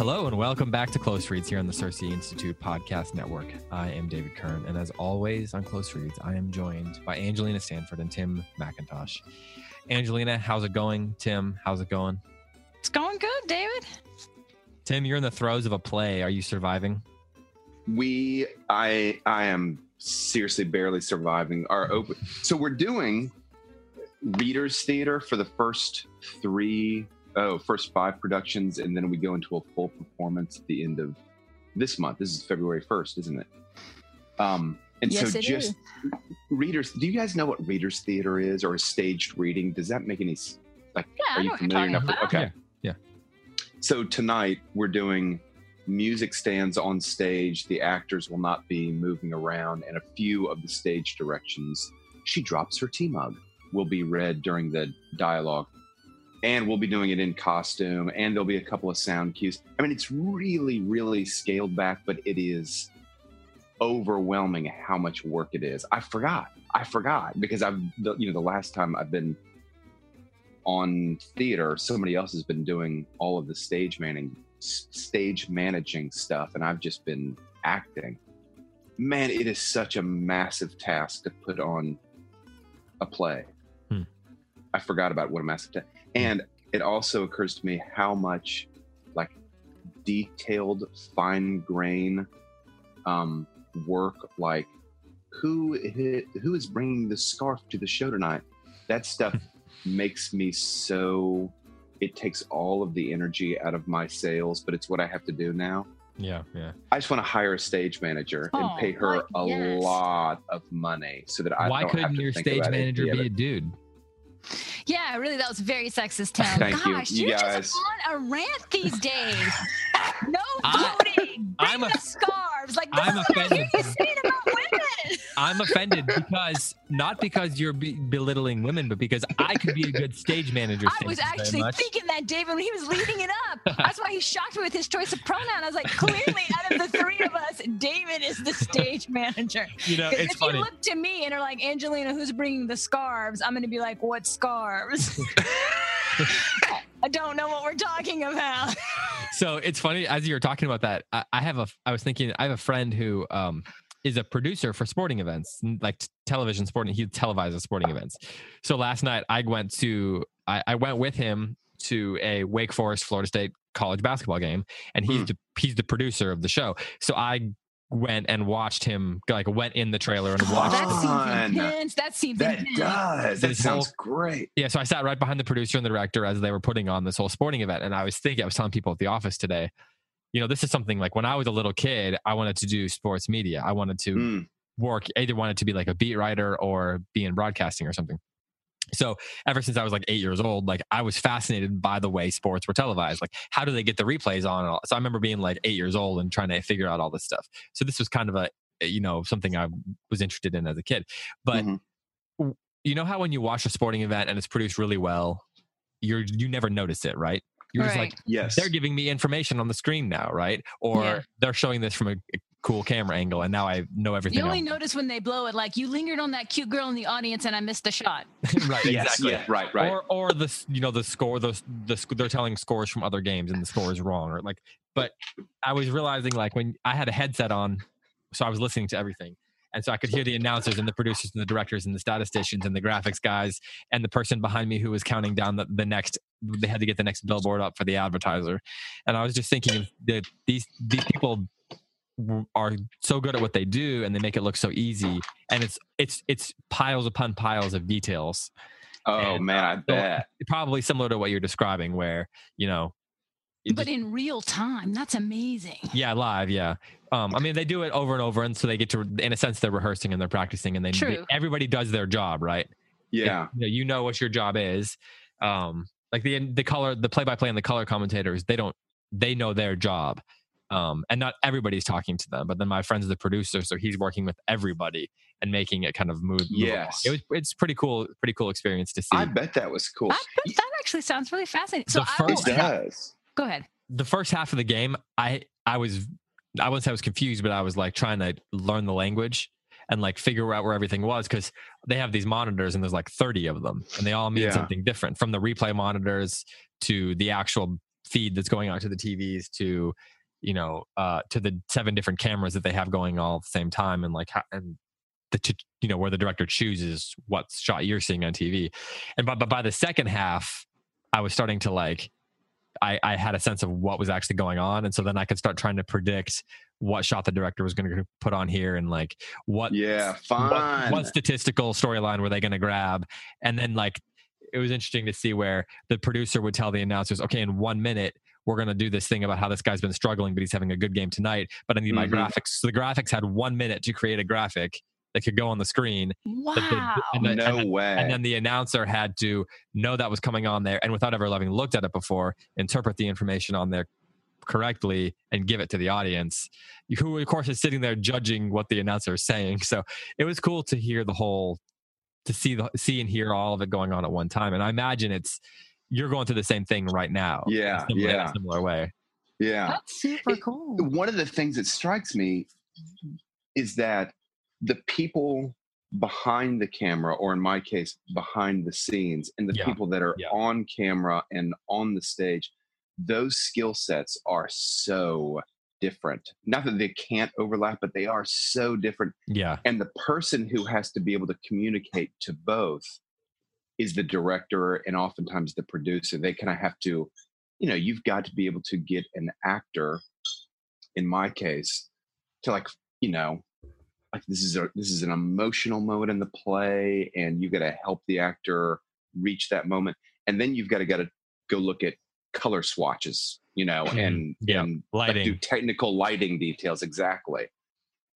Hello and welcome back to Close Reads here on the CiRCE Institute Podcast Network. I am David Kern, and as always on Close Reads, I am joined by Angelina Stanford and Tim McIntosh. Angelina, how's it going? Tim, how's it going? It's going good, David. Tim, you're in the throes of a play. Are you surviving? We, I, I am seriously barely surviving our open. So we're doing readers theater for the first three oh first five productions and then we go into a full performance at the end of this month. This is february 1st isn't it? Um and Yes, so it just is. readers do you guys know what readers theater is or a staged reading? Does that make any s- like Yeah, I are you familiar talking enough about. okay. Yeah, so tonight we're doing music stands on stage. The actors will not be moving around and a few of the stage directions she drops her tea mug will be read during the dialogue and we'll be doing it in costume and there'll be a couple of sound cues. I mean it's really really scaled back but it is overwhelming how much work it is. I forgot. I forgot because i've the, you know the last time i've been on theater somebody else has been doing all of the stage managing stage managing stuff and i've just been acting. Man it is such a massive task to put on a play. Hmm. i forgot about what a massive task and it also occurs to me how much like detailed fine grain um, work like who i- who is bringing the scarf to the show tonight that stuff makes me so it takes all of the energy out of my sales but it's what i have to do now yeah, yeah. i just want to hire a stage manager and Oh, pay her what? a Yes. lot of money so that i Why don't couldn't to your think stage manager be a dude? Yeah, really, that was very sexist, Tim. Thank. Gosh, You you're guys- just on a rant these days. no I- voting. Bring I'm a- the scarves. Like, I'm this is what offended. you're saying about women. I'm offended because not because you're be- belittling women, but because I could be a good stage manager. I was actually thinking that, David, when he was leading it up. That's why he shocked me with his choice of pronoun. I was like, clearly, out of the three of us, David is the stage manager. You know, it's if funny. you look to me and are like, Angelina, who's bringing the scarves? I'm going to be like, what scarves? I don't know what we're talking about. so it's funny as you were talking about that I, I have a i was thinking i have a friend who um is a producer for sporting events like t- television sporting he televises sporting events so last night i went to i, I went with him to a wake forest florida state college basketball game and he's Hmm. the he's the producer of the show so i went and watched him like went in the trailer and watched that him. seems intense. That seems that intense. does So that this sounds whole- great yeah, so I sat right behind the producer and the director as they were putting on this whole sporting event. And I was thinking, I was telling people at the office today, you know, this is something like when I was a little kid, I wanted to do sports media. I wanted to Mm. work, either wanted to be like a beat writer or be in broadcasting or something. So ever since I was like eight years old, like I was fascinated by the way sports were televised. Like, how do they get the replays on? So I remember being like eight years old and trying to figure out all this stuff. So this was kind of a, you know, something I was interested in as a kid. But Mhm. you know how when you watch a sporting event and it's produced really well, you're you never notice it, right? You're just like, yes they're giving me information on the screen now, right? Or Yeah. they're showing this from a, a cool camera angle, and now I know everything. You only else. notice when they blow it, like you lingered on that cute girl in the audience and I missed the shot. right, yes exactly. yeah right right Or or the you know the score those the sc- they're telling scores from other games and the score is wrong or like. But I was realizing like when I had a headset on, so I was listening to everything. And so I could hear the announcers and the producers and the directors and the statisticians and the graphics guys and the person behind me who was counting down the, the next they had to get the next billboard up for the advertiser. And I was just thinking that these these people are so good at what they do and they make it look so easy. And it's it's it's piles upon piles of details. Oh And, man i bet. probably similar to what you're describing where you know it But just- in real time, that's amazing. yeah live yeah um i mean they do it over and over and so they get to in a sense they're rehearsing and they're practicing and they, they- True. everybody does their job right yeah you know, you know what your job is um like the the color the play by play and the color commentators they don't they know their job um and not everybody's talking to them but then my friend's the producer so he's working with everybody and making it kind of move, move along. Yes. it was it's pretty cool pretty cool experience to see i bet that was cool That, that actually sounds really fascinating. So The I will, first it does go ahead. the first half of the game, I I was I wouldn't say I was confused, but I was like trying to learn the language and like figure out where everything was because they have these monitors and there's like 30 of them and they all mean Yeah. something different from the replay monitors to the actual feed that's going out to the TVs to you know uh to the seven different cameras that they have going all at the same time and like how, and the t- you know where the director chooses what shot you're seeing on TV and but, but by the second half I was starting to like I, I had a sense of what was actually going on. And so then I could start trying to predict what shot the director was going to put on here and like what Yeah, what, what statistical storyline were they going to grab? And then like it was interesting to see where the producer would tell the announcers okay in one minute we're going to do this thing about how this guy's been struggling but he's having a good game tonight. But i need my Mhm. graphics. So the graphics had one minute to create a graphic that could go on the screen Wow. that the- and, the- no and then- way. and then the announcer had to know that was coming on there and without ever having looked at it before interpret the information on there correctly and give it to the audience who of course is sitting there judging what the announcer is saying so it was cool to hear the whole to see the see and hear all of it going on at one time and i imagine it's you're going through the same thing right now in a Yeah, similar, in a yeah. similar way yeah. That's super It- cool. one of the things that strikes me is that the people behind the camera or in my case behind the scenes and the Yeah, people that are yeah. on camera and on the stage those skill sets are so different. Not that they can't overlap but they are so different yeah. and the person who has to be able to communicate to both is the director and oftentimes the producer. They kind of have to you know you've got to be able to get an actor in my case to like you know like this is a this is an emotional moment in the play and you got to help the actor reach that moment and then you've got to got to go look at color swatches you know and Yeah. and lighting do technical lighting details exactly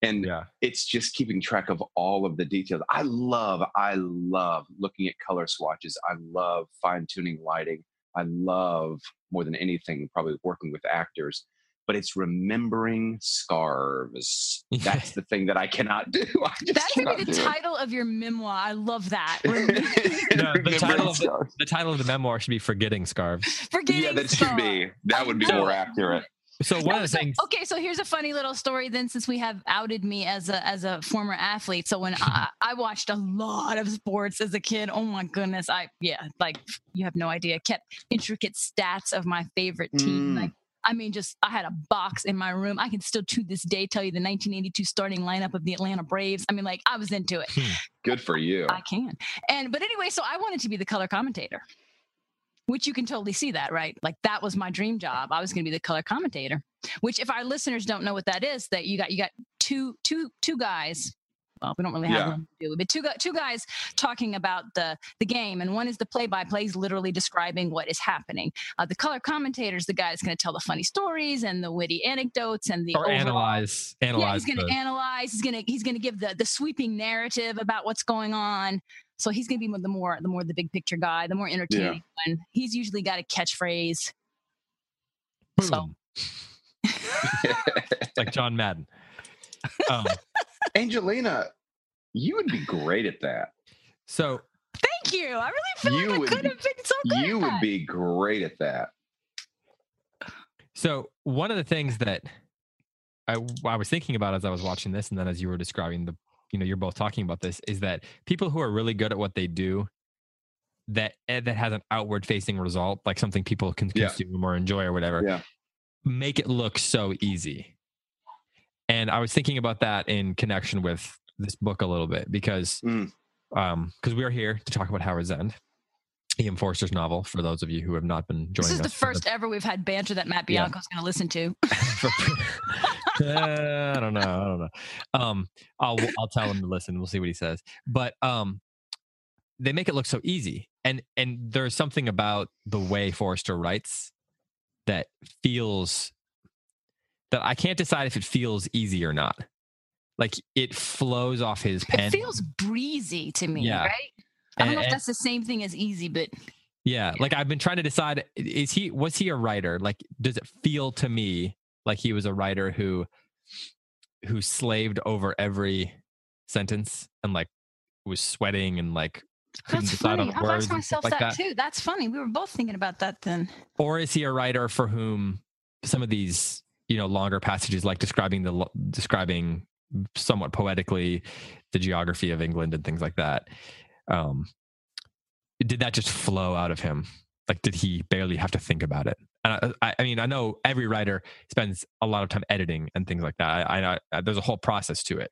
and yeah it's just keeping track of all of the details. I love, I love looking at color swatches. I love fine tuning lighting. I love more than anything, probably working with actors. But it's remembering scarves. That's the thing that I cannot do. I just That could cannot be the do it. title of your memoir. I love that. No, the title of the- the title of the memoir should be forgetting scarves Forgetting yeah, that should be. That would be more accurate. so one No, of the so- things okay, so here's a funny little story then since we have outed me as a as a former athlete. So when I, I watched a lot of sports as a kid, oh my goodness, I yeah, like you have no idea. Kept intricate stats of my favorite team. Mm. Like I mean, just I had a box in my room. I can still to this day tell you the 1982 starting lineup of the Atlanta Braves. I mean, like I was into it. Hmm. Good for you. I can. And but anyway, so I wanted to be the color commentator. Which you can totally see that, right? Like that was my dream job. I was going to be the color commentator. Which if our listeners don't know what that is, that you got you got two two two guys. Well, we don't really have Yeah. one to do, but two two guys talking about the the game, and one is the play by plays, literally describing what is happening. Uh, the color commentators, the guy is going to tell the funny stories and the witty anecdotes and the or overall analyze yeah, he's going to analyze. He's going to he's going to give the the sweeping narrative about what's going on. So he's going to be the more the more the big picture guy, the more entertaining one. He's usually got a catchphrase. So Boom. like John Madden. Um, Angelina, you would be great at that. so thank you. I really feel You like I would could be- have been so good. You at would that. be great at that. So one of the things that I, I was thinking about as I was watching this, and then as you were describing the, you know, you're both talking about this, is that people who are really good at what they do, that eh, that has an outward facing result, like something people can Yeah. consume or enjoy or whatever, Yeah. make it look so easy. And I was thinking about that in connection with this book a little bit because, Mm. um, because we are here to talk about Howard's End, E.M. Forster's novel. For those of you who have not been joining This is us the for first ever we've had banter that Matt Yeah. Bianco's going to listen to. Uh, I don't know. I don't know. Um, I'll I'll tell him to listen. We'll see what he says. But um, they make it look so easy, and and there's something about the way Forster writes that feels that I can't decide if it feels easy or not. Like it flows off his pen. It feels breezy to me, Yeah. right? I don't And- know if that's the same thing as easy, but Yeah, like I've been trying to decide is he was he a writer? Like does it feel to me like he was a writer who who slaved over every sentence and like was sweating and like couldn't that's decide funny. on I've words asked myself like that, that? too. That's funny. We were both thinking about that then. Or is he a writer for whom some of these, you know, longer passages like describing the describing somewhat poetically the geography of England and things like that. Um did that just flow out of him? Like, did he barely have to think about it? And I, I mean, I know every writer spends a lot of time editing and things like that. I, I, there's a whole process to it,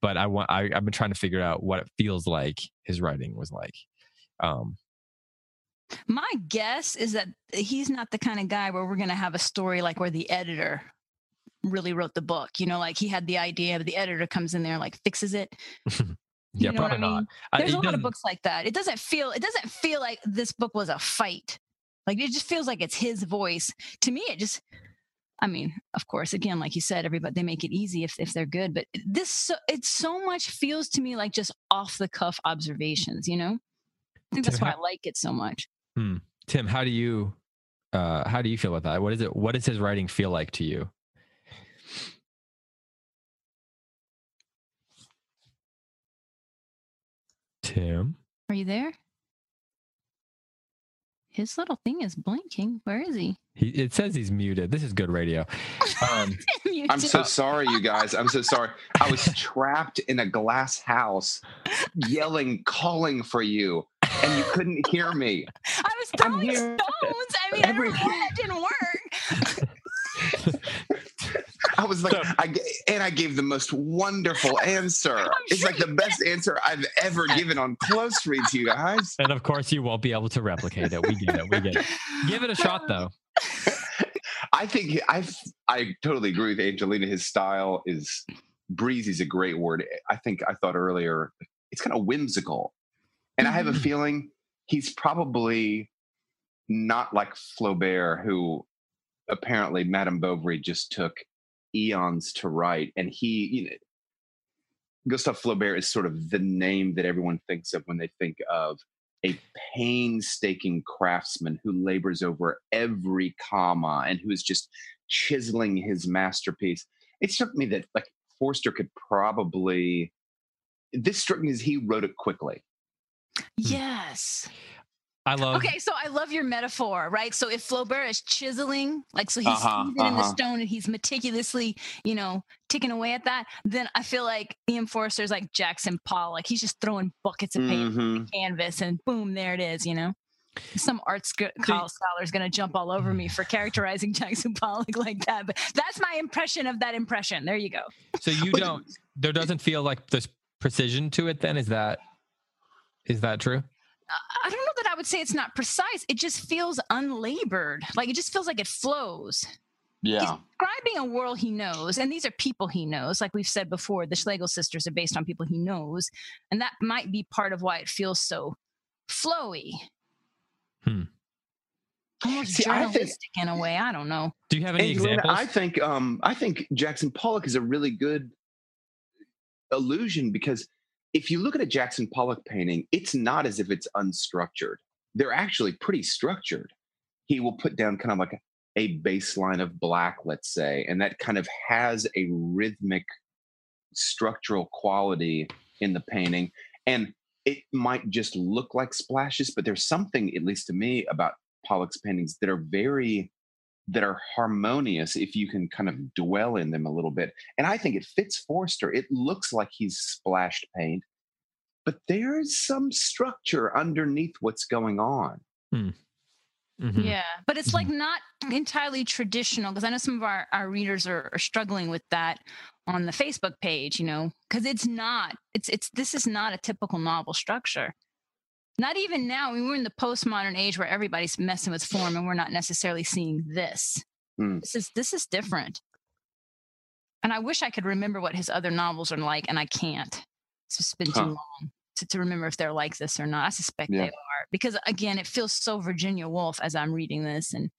but I want I, I've been trying to figure out what it feels like his writing was like. Um, My guess is that he's not the kind of guy where we're going to have a story like where the editor really wrote the book. You know, like he had the idea, but the editor comes in there and like fixes it. yeah, You know probably I mean? not. There's it a lot of books like that. It doesn't feel it doesn't feel like this book was a fight. Like it just feels like it's his voice. To me, it just I mean, of course, again, like you said, everybody they make it easy if if they're good, but this so, it so much feels to me like just off the cuff observations, you know? I think that's why I like it so much. Tim, how do you uh how do you feel about that? What is it what does his writing feel like to you? Tim? Are you there? His little thing is blinking. Where is he? He, it says he's muted. This is good radio. Um, I'm so sorry, you guys. I'm so sorry. I was trapped in a glass house, yelling, calling for you, and you couldn't hear me. I was throwing here. stones. I mean, I don't know why that didn't work. I was like, I g and I gave the most wonderful answer. It's like the best answer I've ever given on close reads, you guys. and of course, you won't be able to replicate it. We get it. We get it. Give it a shot, though. I think I I totally agree with Angelina. His style is breezy's a great word. I think I thought earlier it's kind of whimsical, and I have a Mhm. feeling he's probably not like Flaubert, who apparently Madame Bovary just took eons to write, and he you know. Gustave Flaubert is sort of the name that everyone thinks of when they think of a painstaking craftsman who labors over every comma and who is just chiseling his masterpiece. It struck me that like Forster could probably this struck me as he wrote it quickly. Yes. I love. Okay, so I love your metaphor, right? So if Flaubert is chiseling, like so he's Uh-huh, he's in the uh-huh. stone and he's meticulously, you know, ticking away at that, then I feel like E.M. Forster's like Jackson Pollock. Like he's just throwing buckets of paint Mhm. on the canvas and boom, there it is, you know. Some art sc- scholar is going to jump all over me for characterizing Jackson Pollock like that, but that's my impression of that impression. There you go. So you don't. There doesn't feel like this precision to it. Then is that is that true? I don't know that I would say it's not precise. It just feels unlabored. Like it just feels like it flows. Yeah. describing a world he knows, and these are people he knows. Like we've said before, the Schlegel sisters are based on people he knows, and that might be part of why it feels so flowy. Hmm. Almost See, I think- in a way. I don't know. Do you have any Angelina, examples? I think um I think Jackson Pollock is a really good illusion because if you look at a Jackson Pollock painting, it's not as if it's unstructured. They're actually pretty structured. He will put down kind of like a, baseline of black, let's say, and that kind of has a rhythmic structural quality in the painting. And it might just look like splashes, but there's something, at least to me, about Pollock's paintings that are very that are harmonious if you can kind of dwell in them a little bit. And I think it fits Forster. It looks like he's splashed paint, but there is some structure underneath what's going on. Mhm. Yeah, but it's like not entirely traditional because I know some of our, our readers are, are struggling with that on the Facebook page, you know, because it's not, it's, it's, this is not a typical novel structure. Not even now. I mean, we're in the postmodern age where everybody's messing with form and we're not necessarily seeing this. Hmm. This is, this is different. And I wish I could remember what his other novels are like, and I can't. It's just been too long to, to remember if they're like this or not. I suspect Yeah. they are because again, it feels so Virginia Woolf as I'm reading this, and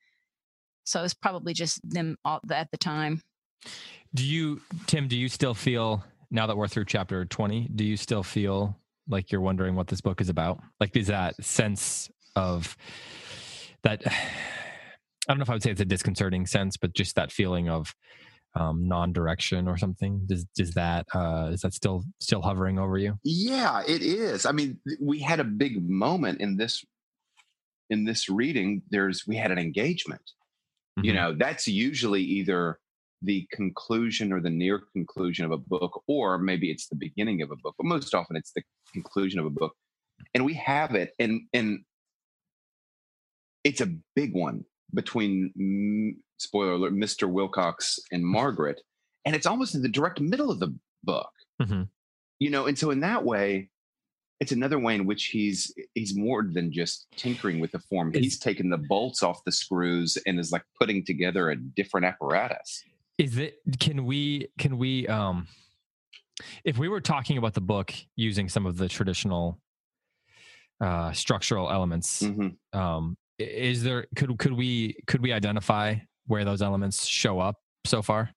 so it's probably just them all, at the time. Do you, Tim? Do you still feel now that we're through chapter twenty? Do you still feel like you're wondering what this book is about? Like, is that sense of that? I don't know if I would say it's a disconcerting sense, but just that feeling of um, non-direction or something. Does does that uh, is that still still hovering over you? Yeah, it is. I mean, we had a big moment in this in this reading. There's we had an engagement. You Mhm. know, that's usually either the conclusion or the near conclusion of a book, or maybe it's the beginning of a book. But most often, it's the conclusion of a book, and we have it. And and it's a big one between spoiler alert, Mr. Wilcox and Margaret, and it's almost in the direct middle of the book. Mhm. You know, and so in that way, it's another way in which he's he's more than just tinkering with the form. He's taken the bolts off the screws and is like putting together a different apparatus. Is it can we can we um if we were talking about the book using some of the traditional uh structural elements Mhm. um is there could could we could we identify where those elements show up so far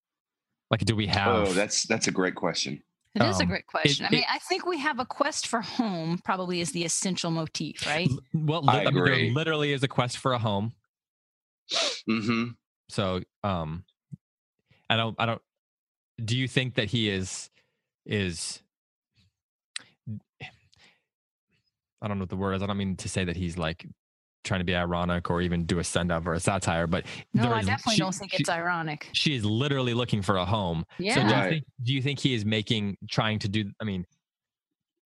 like do we have Oh, that's that's a great question. It is a Um, great question. I it- mean, I think we have a quest for home probably is the essential motif, right? Well I li- I mean, there agree. literally is a quest for a home hmm so um i don't i don't do you think that he is is i don't know what the word is i don't mean to say that he's like trying to be ironic or even do a send up or a satire but No, I is- definitely she- don't think she- it's ironic. she is literally looking for a home Yeah. so do you, think, do you think he is making trying to do i mean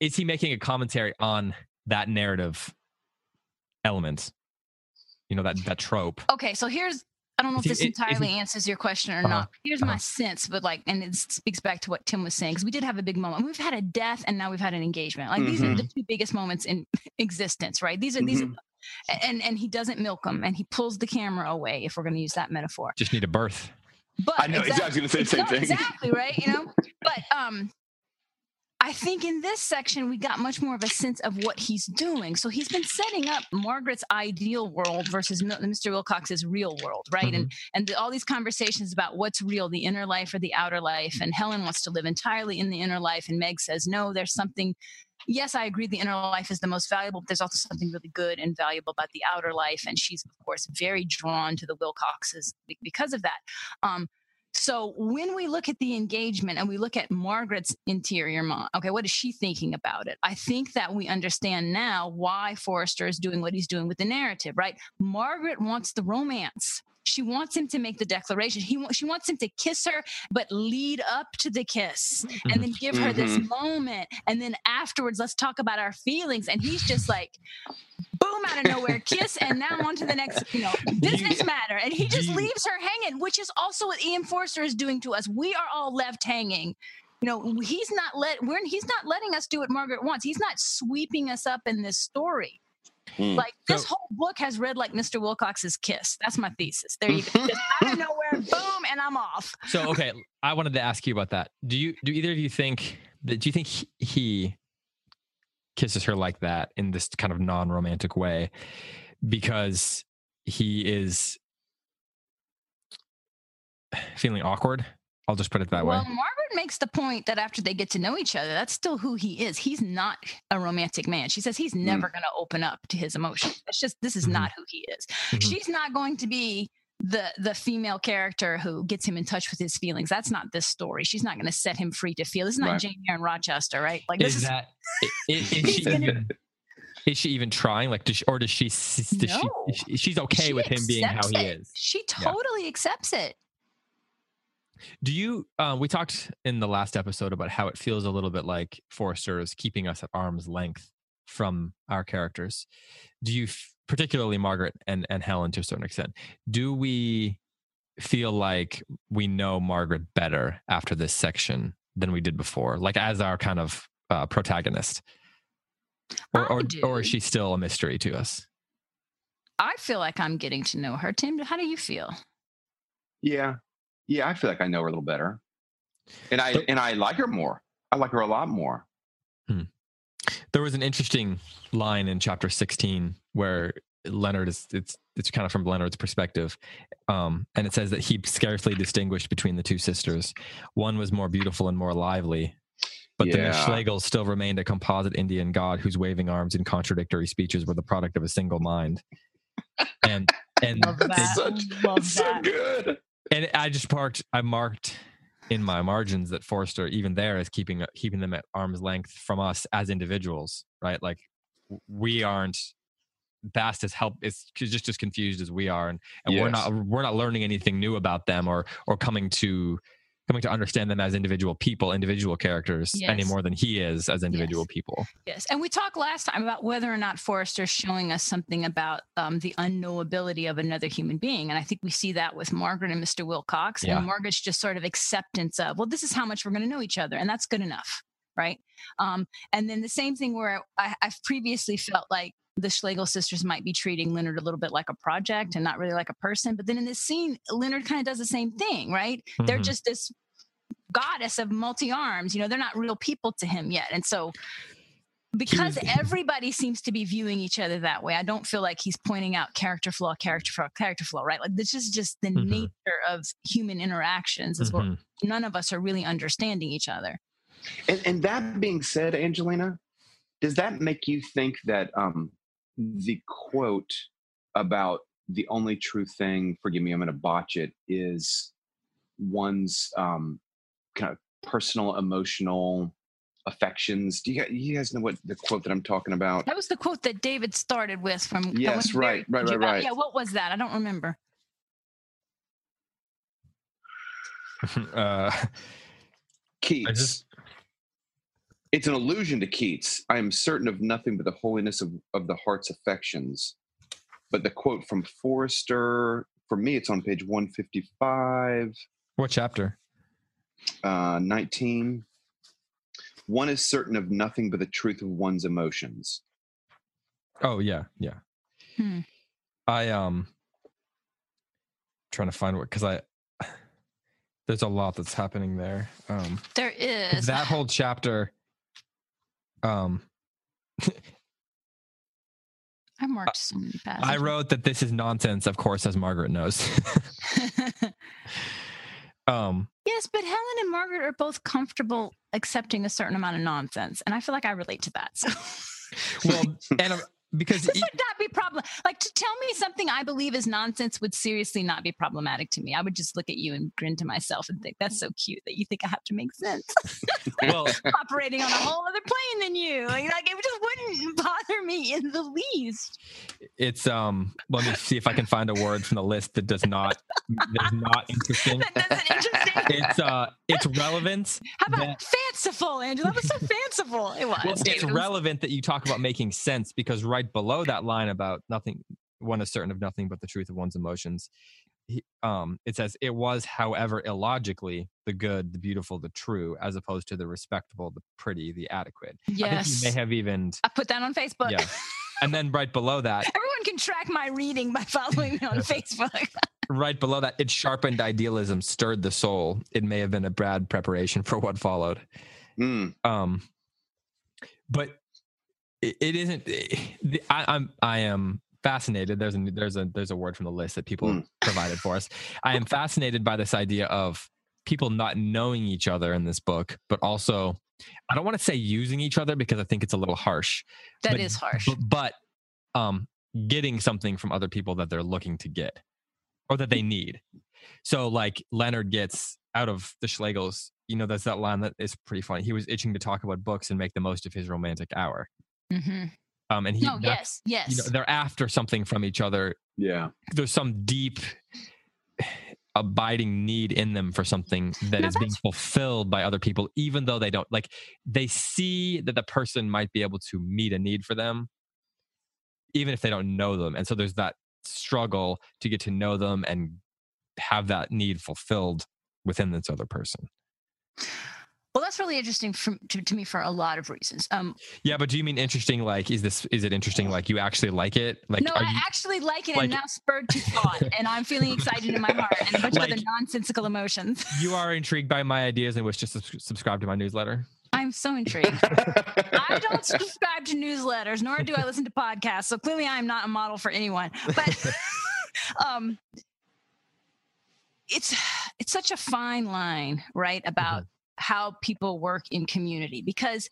is he making a commentary on that narrative element you know that that trope Okay, so here's I don't know Is if this i- is he- entirely answers your question or Uh-huh, not. Here's my uh-huh. sense, but like, and it speaks back to what Tim was saying because we did have a big moment. We've had a death, and now we've had an engagement. Like these are the two biggest moments in existence, right? These are these, Mhm. are, and and he doesn't milk them, and he pulls the camera away. If we're going to use that metaphor, just need a birth but I know. exact- I was going to say the same thing. Exactly, right? You know, but um I think in this section we got much more of a sense of what he's doing. So he's been setting up Margaret's ideal world versus Mr. Wilcox's real world, right? And and the, all these conversations about what's real, the inner life or the outer life. And Helen wants to live entirely in the inner life, and Meg says no. There's something. Yes, I agree. The inner life is the most valuable, but there's also something really good and valuable about the outer life. And she's, of course, very drawn to the Wilcoxes because of that. Um, so when we look at the engagement and we look at Margaret's interior mind, okay, what is she thinking about it? I think that we understand now why Forster is doing what he's doing with the narrative, right? Margaret wants the romance. She wants him to make the declaration. He she wants him to kiss her, but lead up to the kiss and then give her this mm-hmm. moment. And then afterwards, let's talk about our feelings. And he's just like, boom, out of nowhere, kiss, and now on to the next, you know, business matter. And he just leaves her hanging, which is also what E.M. Forster is doing to us. We are all left hanging. You know, he's not let we're he's not letting us do what Margaret wants. He's not sweeping us up in this story. Hmm. Like this So- whole book has read like Mr. Wilcox's kiss. That's my thesis. There you go. Just out of nowhere, boom, and I'm off. So okay, I wanted to ask you about that. Do you do either of you think that do you think he, he kisses her like that in this kind of non-romantic way because he is feeling awkward? I'll just put it that well, way. Well, Margaret makes the point that after they get to know each other, that's still who he is. He's not a romantic man. She says he's Hmm. never going to open up to his emotions. That's just this is Mhm. not who he is. Mhm. She's not going to be the the female character who gets him in touch with his feelings. That's not this story. She's not going to set him free to feel. This is not Right. Jane Eyre in Rochester, right? Like this Is is, that i- i- is, she gonna- even is she even trying like does she, or does she does No. she, she's okay she with him being how he it. is? She Yeah. totally accepts it. Do you? Uh, we talked in the last episode about how it feels a little bit like Forster is keeping us at arm's length from our characters. Do you, particularly Margaret and and Helen to a certain extent, do we feel like we know Margaret better after this section than we did before, like as our kind of uh, protagonist, or or, or is she still a mystery to us? I feel like I'm getting to know her. Tim, how do you feel? Yeah, yeah. I feel like I know her a little better, and I So- and I like her more. I like her a lot more. There was an interesting line in chapter 16 where Leonard is it's it's kind of from Leonard's perspective. Um, and it says that he scarcely distinguished between the two sisters. One was more beautiful and more lively, but the Yeah. Miss Schlegel still remained a composite Indian god whose waving arms and contradictory speeches were the product of a single mind. And and Love they- that. such- Love so good. And I just marked I marked in my margins that Forster even there is keeping keeping them at arm's length from us as individuals, right? Like we aren't Bast is help is just as confused as we are, and, and we're not we're not learning anything new about them or or coming to coming to understand them as individual people, individual characters, any more than he is as individual people. Yes, and we talked last time about whether or not Forster's showing us something about um, the unknowability of another human being, and I think we see that with Margaret and Mr. Wilcox. Yeah. And Margaret's just sort of acceptance of, well, this is how much we're going to know each other, and that's good enough, right? Um, and then the same thing where I, I've previously felt like the Schlegel sisters might be treating Leonard a little bit like a project and not really like a person, but then in this scene, Leonard kind of does the same thing, right? They're Mhm. just this goddess of multi arms. You know, they're not real people to him yet. And so, because everybody seems to be viewing each other that way, I don't feel like he's pointing out character flaw, character flaw, character flaw, right? Like, this is just the Mhm. nature of human interactions, is where Mhm. none of us are really understanding each other. And, and that being said, Angelina, does that make you think that um, the quote about the only true thing, forgive me, I'm going to botch it, is one's um, kind of personal emotional affections? Do you, guys- you guys know what the quote that I'm talking about? That was the quote that David started with from. that Yes, was very- right, right, right, uh. Yeah, what was that? I don't remember. uh, Keats. just- It's an allusion to Keats. I am certain of nothing but the holiness of, of the heart's affections. But the quote from Forster, for me, it's on page 155, what chapter? uh, 19. One is certain of nothing but the truth of one's emotions. Oh yeah, yeah. Hmm. I um trying to find what because I there's a lot that's happening there. Um There is. that whole chapter um I marked so many passages. I wrote that this is nonsense, of course, as Margaret knows. um yes, but Helen and Margaret are both comfortable accepting a certain amount of nonsense, and I feel like I relate to that. So well and because this e- would not be problem. Like to tell me something I believe is nonsense would seriously not be problematic to me. I would just look at you and grin to myself and think that's so cute that you think I have to make sense. well Operating on a whole other plane than you, like, like it just wouldn't bother me in the least. it's um let me see if I can find a word from the list that does not that is not interesting. That doesn't interesting. It's uh it's relevant How about that- fanciful, Andrew? That was so fanciful. It was. well, it's It was- relevant that you talk about making sense because right below that line about nothing one is certain of nothing but the truth of one's emotions he, um it says it was however illogically the good the beautiful the true as opposed to the respectable the pretty the adequate i think Yes. you may have even I put that on Facebook. yeah and then right below that Everyone can track my reading by following me on Facebook. right below that it sharpened idealism stirred the soul it may have been a bad preparation for what followed Mm. um but it, it isn't eh, I, i'm i am fascinated. There's a there's a there's a word from the list that people Mm. provided for us. I am fascinated by this idea of people not knowing each other in this book but also i don't want to say using each other because i think it's a little harsh That But- is harsh. but, but um getting something from other people that they're looking to get or that they need. So like leonard gets out of the schlegels you know there's that line that is pretty funny. He was itching to talk about books and make the most of his romantic hour hmm um and he No, yes, yes. you know they're after something from each other Yeah. there's some deep abiding need in them for something that Now is being fulfilled by other people even though they don't like they see that the person might be able to meet a need for them even if they don't know them and so there's that struggle to get to know them and have that need fulfilled within this other person well, that's really interesting for, to, to me for a lot of reasons. Um, yeah but do you mean interesting like is this is it interesting like you actually like it like no, I you actually like it like- and now spurred to thought, and I'm feeling excited in my heart and a bunch of other nonsensical emotions. you are intrigued by my ideas and wish to subs- subscribe to my newsletter I'm so intrigued. I don't subscribe to newsletters, nor do I listen to podcasts. So clearly, I'm not a model for anyone. But um, it's it's such a fine line, right, about how people work in community because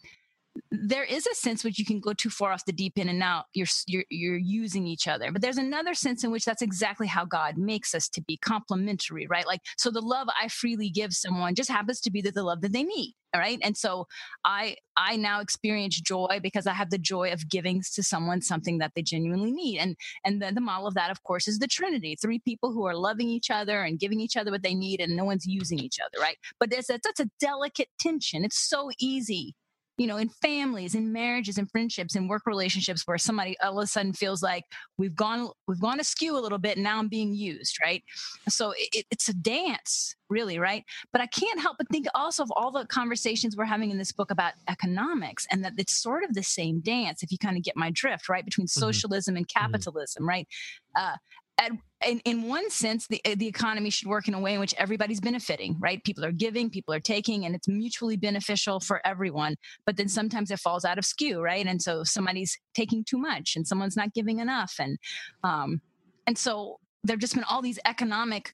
there is a sense which you can go too far off the deep end and now you're you're you're using each other but there's another sense in which that's exactly how god makes us to be complementary right? Like so the love i freely give someone just happens to be that the love that they need all right? And so i i now experience joy because i have the joy of giving to someone something that they genuinely need. And and then the model of that of course is the trinity three people who are loving each other and giving each other what they need and no one's using each other right? But there's a, that's a delicate tension. It's so easy you know, in families, in marriages, in friendships, in work relationships, where somebody all of a sudden feels like we've gone we've gone askew a little bit, and now I'm being used, right? So it, it's a dance, really, right? But I can't help but think also of all the conversations we're having in this book about economics, and that it's sort of the same dance, if you kind of get my drift, right, between Mm-hmm. socialism and capitalism, right? Uh, at, in, in one sense, the, the economy should work in a way in which everybody's benefiting, right? People are giving, people are taking, and it's mutually beneficial for everyone. But then sometimes it falls out of skew, right? And so somebody's taking too much and someone's not giving enough. And, um, and so there have just been all these economic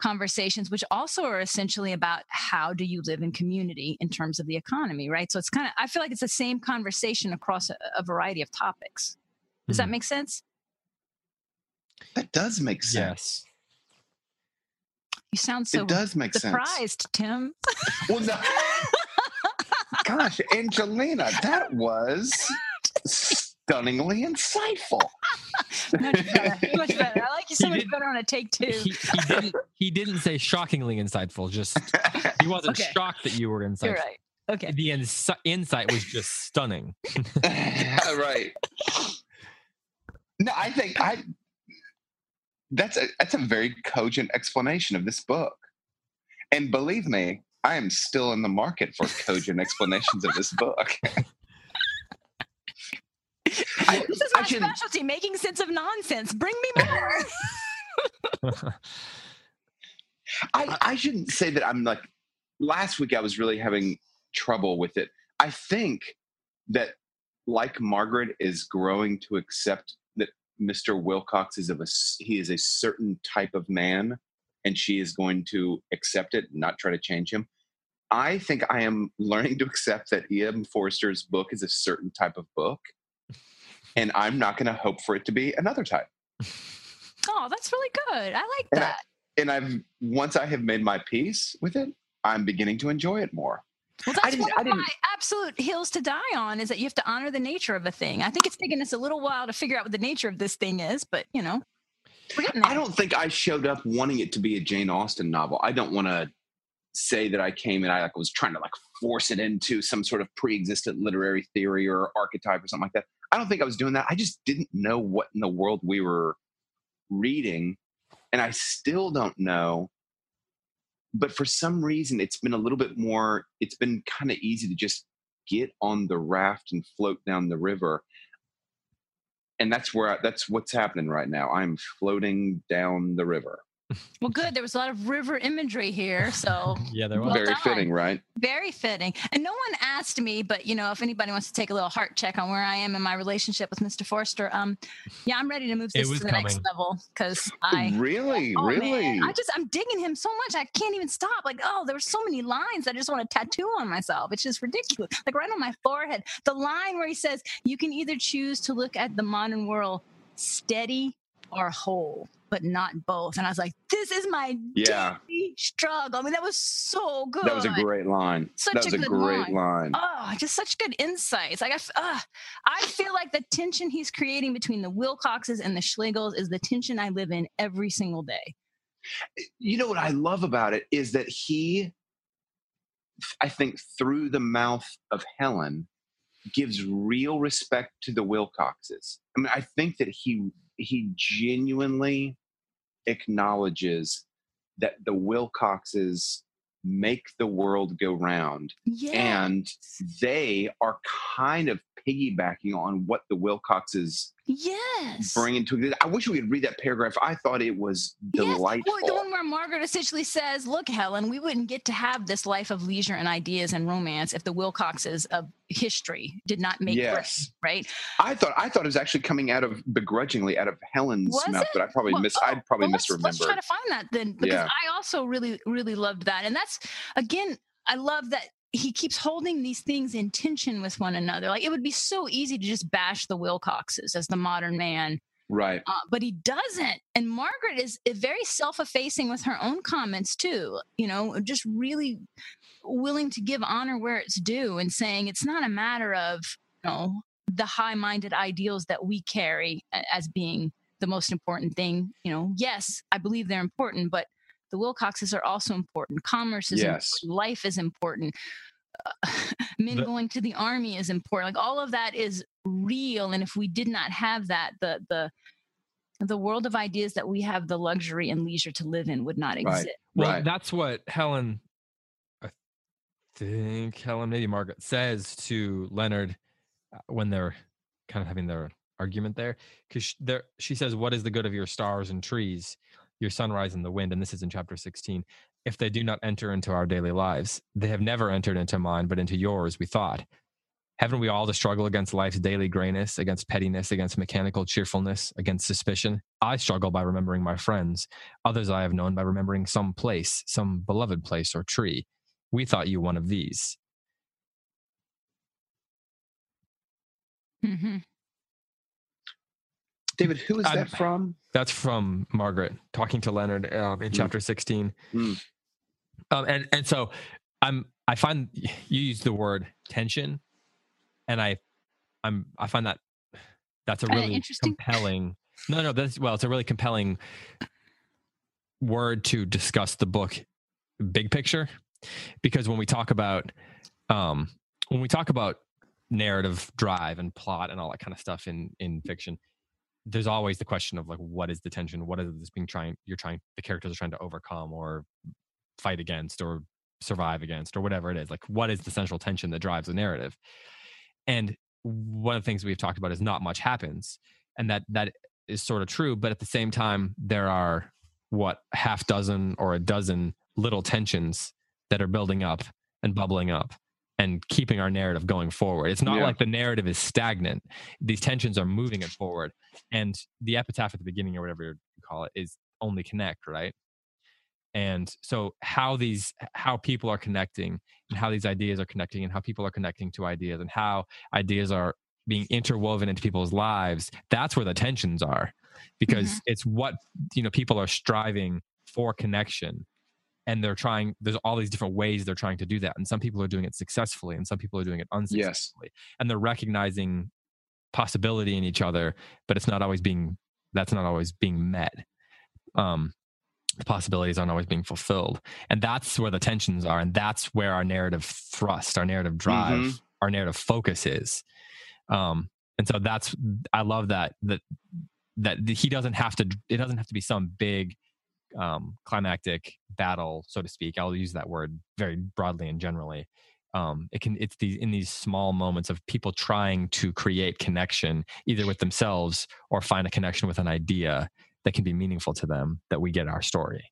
conversations, which also are essentially about how do you live in community in terms of the economy, right? So it's kind of, I feel like it's the same conversation across a, a variety of topics. Does that Mhm. make sense? That does make sense. Yes. You sound so it does make sense. surprised, Tim. Well, no. Gosh, Angelina, that was stunningly insightful. Much better. Much better. I like you so He much better on a take two. He, he didn't. He didn't say shockingly insightful. Just he wasn't Okay. shocked that you were insightful. You're right. Okay. The ins- insight was just stunning. right. No, I think I. That's a that's a very cogent explanation of this book, and believe me, I am still in the market for cogent explanations of this book. I- This is my specialty, making sense of nonsense. Bring me more. I, uh, I shouldn't say that I'm like last week I was really having trouble with it. I think that like Margaret is growing to accept Mr. Wilcox is of a he is a certain type of man and she is going to accept it not try to change him. I think I am learning to accept that E.M. Forster's book is a certain type of book and I'm not going to hope for it to be another type. oh, that's really good. I like And I- that. And I've once I have made my peace with it, I'm beginning to enjoy it more. Well, I that's didn't- one I of didn't- my absolute hills to die on is that you have to honor the nature of a thing. I think it's taken us a little while to figure out what the nature of this thing is, but you know, we're getting there. I don't think I showed up wanting it to be a Jane Austen novel. I don't want to say that I came and I like was trying to like force it into some sort of pre-existent literary theory or archetype or something like that. I don't think I was doing that. I just didn't know what in the world we were reading, and I still don't know. But for some reason, it's been a little bit more. It's been kind of easy to just get on the raft and float down the river and that's where I, that's what's happening right now. I'm floating down the river. Well, good. There was a lot of river imagery here, so yeah, there was. Well Very done. fitting, right? very fitting. And no one asked me, but you know, if anybody wants to take a little heart check on where I am in my relationship with Mr. Forster, um, yeah, I'm ready to move this to was the next level because I. really, Oh, really. man. I just I'm digging him so much I can't even stop. Like, oh, there were so many lines I just want to tattoo on myself. It's just ridiculous. Like right on my forehead. The line where he says, You can either choose to look at the modern world steady or whole, but not both. And I was like, This is my Yeah. daily struggle. I mean, that was so good. that was a great line. Such that was a a great line. line. Oh, just such good insights. Like I, uh, I feel like the tension he's creating between the Wilcoxes and the Schlegels is the tension I live in every single day. You know what I love about it is that he, I think, through the mouth of Helen, gives real respect to the Wilcoxes. I mean, I think that he he genuinely acknowledges that the Wilcoxes make the world go round Yeah. and they are kind of piggybacking on what the Wilcoxes yes. bring into it. I wish we could read that paragraph. I thought it was Yes. delightful. Well, the one where Margaret essentially says, "Look, Helen, we wouldn't get to have this life of leisure and ideas and romance if the Wilcoxes of history did not make Yes. Right? I thought I thought it was actually coming out of begrudgingly out of Helen's Was mouth, it? but I probably Well, miss oh, I'd probably well, let's, let's try to find that then, because Yeah. I also really, really loved that, and that's again, I love that he keeps holding these things in tension with one another. Like it would be so easy to just bash the Wilcoxes as the modern man, Right. uh, but he doesn't. And Margaret is is very self-effacing with her own comments too. You know, just really willing to give honor where it's due and saying it's not a matter of you know the high-minded ideals that we carry as being the most important thing. You know, yes, I believe they're important, but the Wilcoxes are also important. Commerce is Yes. important. Life is important. Uh, men The- going to the army is important. Like all of that is real, and if we did not have that, the the the world of ideas that we have the luxury and leisure to live in would not Right. exist. Well, Right. that's what Helen, I think Helen, maybe Margaret says to Leonard uh, when they're kind of having their argument there, because there she says, "What is the good of your stars and trees, your sunrise and the wind?" And this is in chapter sixteen. If they do not enter into our daily lives, they have never entered into mine, but into yours. We thought. Haven't we all to struggle against life's daily grayness, against pettiness, against mechanical cheerfulness, against suspicion? I struggle by remembering my friends. Others I have known by remembering some place, some beloved place or tree. We thought you one of these. Mhm. David, who is I'm- that from? That's from Margaret talking to Leonard um, in Mm. chapter 16. Mm. Um, and and so I'm I find you use the word tension, and I I'm I find that that's a really interesting. compelling. No, no, that's well, it's a really compelling word to discuss the book big picture because when we talk about um when we talk about narrative drive and plot and all that kind of stuff in in fiction there's always the question of like what is the tension? What is this being trying you're trying the characters are trying to overcome or fight against or survive against or whatever it is like what is the central tension that drives the narrative? And one of the things we've talked about is not much happens and that that is sort of true but at the same time there are what half dozen or a dozen little tensions that are building up and bubbling up and keeping our narrative going forward. It's not Yeah. like the narrative is stagnant. These tensions are moving it forward. And the epitaph at the beginning or whatever you call it is only connect right? And so how these how people are connecting and how these ideas are connecting and how people are connecting to ideas and how ideas are being interwoven into people's lives that's where the tensions are. Because mm-hmm. it's what you know people are striving for connection and they're trying there's all these different ways they're trying to do that and some people are doing it successfully and some people are doing it unsuccessfully and they're recognizing possibility in each other but it's not always being that's not always being met. Um the possibilities aren't always being fulfilled and that's where the tensions are and that's where our narrative thrust our narrative drive Mhm. our narrative focus is. Um and so that's i love that that that he doesn't have to it doesn't have to be some big um climactic battle so to speak i'll use that word very broadly and generally um it can it's these in these small moments of people trying to create connection either with themselves or find a connection with an idea that can be meaningful to them that we get our story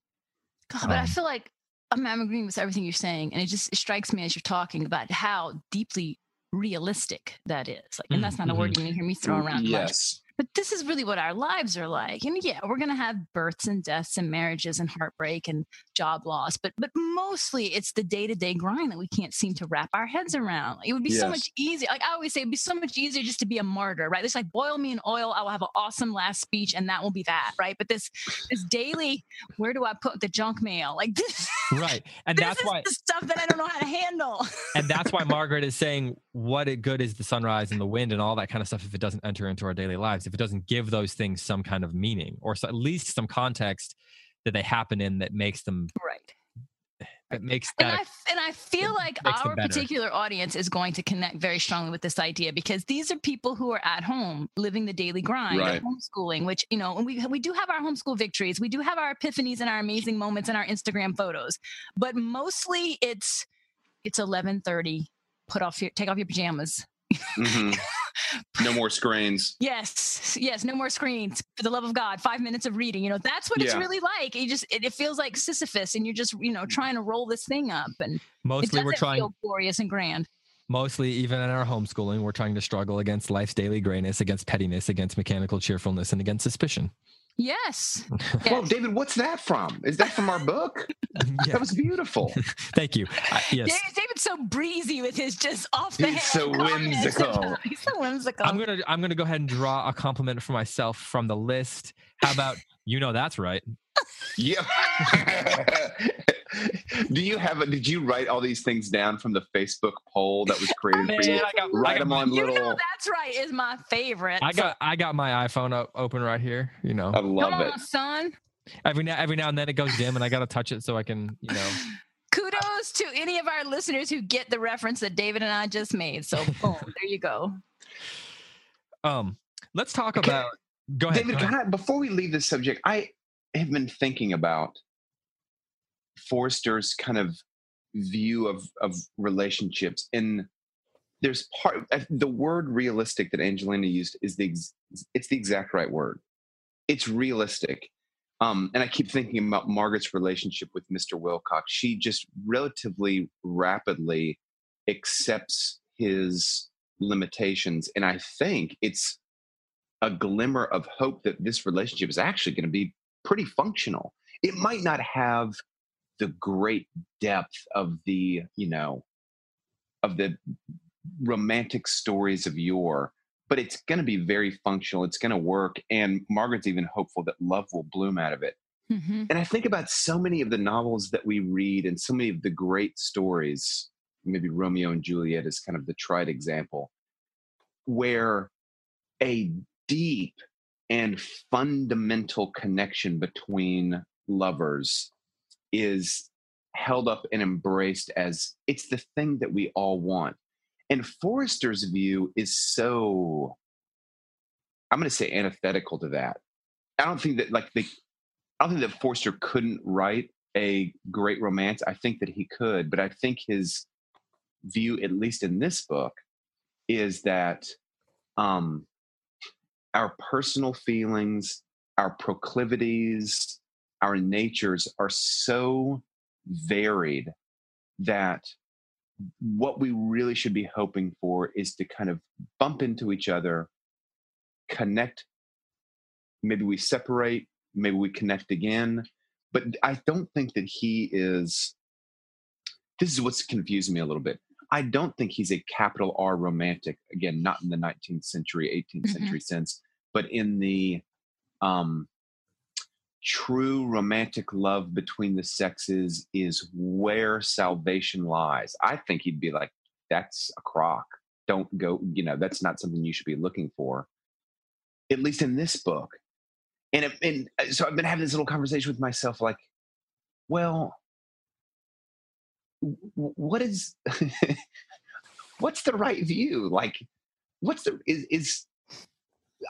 God, but I Um, feel like I'm, I'm agreeing with everything you're saying, and it just it strikes me as you're talking about how deeply realistic that is. Like, and that's not a word you hear me throw around much. Yes. But this is really what our lives are like. And yeah, we're gonna have births and deaths and marriages and heartbreak and job loss, but but mostly it's the day to day grind that we can't seem to wrap our heads around. It would be so much easier. Like I always say, it'd be so much easier just to be a martyr, right? It's like boil me in oil. I will have an awesome last speech, and that will be that, right? But this this daily, where do I put the junk mail? Like this, right and this that's is why the stuff that I don't know how to handle. and that's why Margaret is saying, "What good is the sunrise and the wind and all that kind of stuff if it doesn't enter into our daily lives, if it doesn't give those things some kind of meaning or so, at least some context that they happen in that makes them right. that makes and that and I feel like our particular audience is going to connect very strongly with this idea because these are people who are at home living the daily grind Right. of homeschooling, which you know, and we we do have our homeschool victories, we do have our epiphanies and our amazing moments and our Instagram photos, but mostly it's it's eleven thirty. Put off your take off your pajamas. Mhm. No more screens. Yes, yes, no more screens. For the love of God, five minutes of reading. You know, that's what it's really like. You just it, it feels like Sisyphus, and you're just you know mm. trying to roll this thing up, and mostly doesn't we're trying feel glorious and grand. mostly even in our homeschooling we're trying to struggle against life's daily grayness against pettiness against mechanical cheerfulness and against suspicion Yes. Well, yes. David, what's that from? Is that from our book? Yeah, That was beautiful. thank you. Uh, yes. David- David's so breezy with his just off the He's hand so whimsical. He's so whimsical. I'm gonna I'm gonna go ahead and draw a compliment for myself from the list. How about you know that's right. Yeah. Do you have a? Did you write all these things down from the Facebook poll that was created for you? I got, I Write got, them my, on you little. know that's right is my favorite. I got I got my iPhone up, open right here. You know, I come love it. on, son. every now every now and then it goes dim, and I gotta touch it so I can you know. Kudos to any of our listeners who get the reference that David and I just made. So boom, there you go. Um, let's talk about. Go ahead. David, go can ahead. I, before we leave this subject, I have been thinking about Forster's kind of view of of relationships, and there's part uh, the word realistic that Angelina used is the it's the exact right word. It's realistic. Um, and I keep thinking about Margaret's relationship with Mr. Wilcox. She just relatively rapidly accepts his limitations. And I think it's a glimmer of hope that this relationship is actually going to be pretty functional. It might not have the great depth of the, you know, of the romantic stories of yore, but it's going to be very functional. It's going to work. And Margaret's even hopeful that love will bloom out of it. Mhm. And I think about so many of the novels that we read and so many of the great stories, maybe Romeo and Juliet is kind of the tried example, where a deep and fundamental connection between lovers is held up and embraced as it's the thing that we all want. And Forster's view is so, I'm going to say antithetical to that. I don't think that, like, the, I don't think that Forster couldn't write a great romance. I think that he could, but I think his view, at least in this book, is that um, our personal feelings, our proclivities, our natures are so varied that what we really should be hoping for is to kind of bump into each other, connect. Maybe we separate, maybe we connect again. But I don't think that he is. This is what's confusing me a little bit. I don't think he's a capital R romantic. Again, not in the 19th century, 18th Mhm. century sense, but in the um, true romantic love between the sexes is where salvation lies. I think he'd be like, that's a crock. Don't go, you know, that's not something you should be looking for. At least in this book. And, and uh, so I've been having this little conversation with myself like, well, what is, what's the right view? Like, what's the, is, is,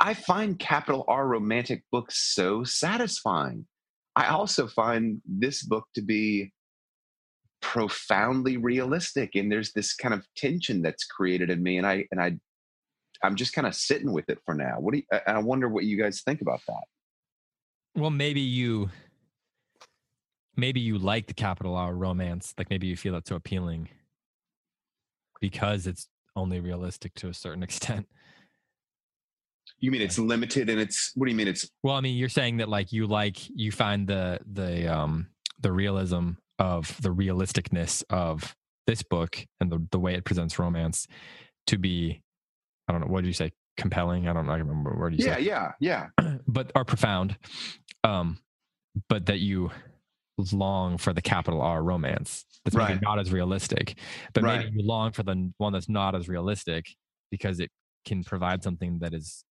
I find capital R romantic books so satisfying. I also find this book to be profoundly realistic and there's this kind of tension that's created in me and I and I I'm just kind of sitting with it for now. What do you, I I wonder what you guys think about that. Well, maybe you maybe you like the capital R romance. Like maybe you feel it so appealing because it's only realistic to a certain extent. You mean it's limited and it's what do you mean it's Well, I mean, you're saying that like you like you find the the um the realism of the realisticness of this book and the the way it presents romance to be I don't know what did you say compelling I don't know I remember what did you Yeah, say yeah, yeah. Yeah. but are profound um but that you long for the capital R romance that's maybe not as realistic but Right. maybe you long for the one that's not as realistic because it can provide something that is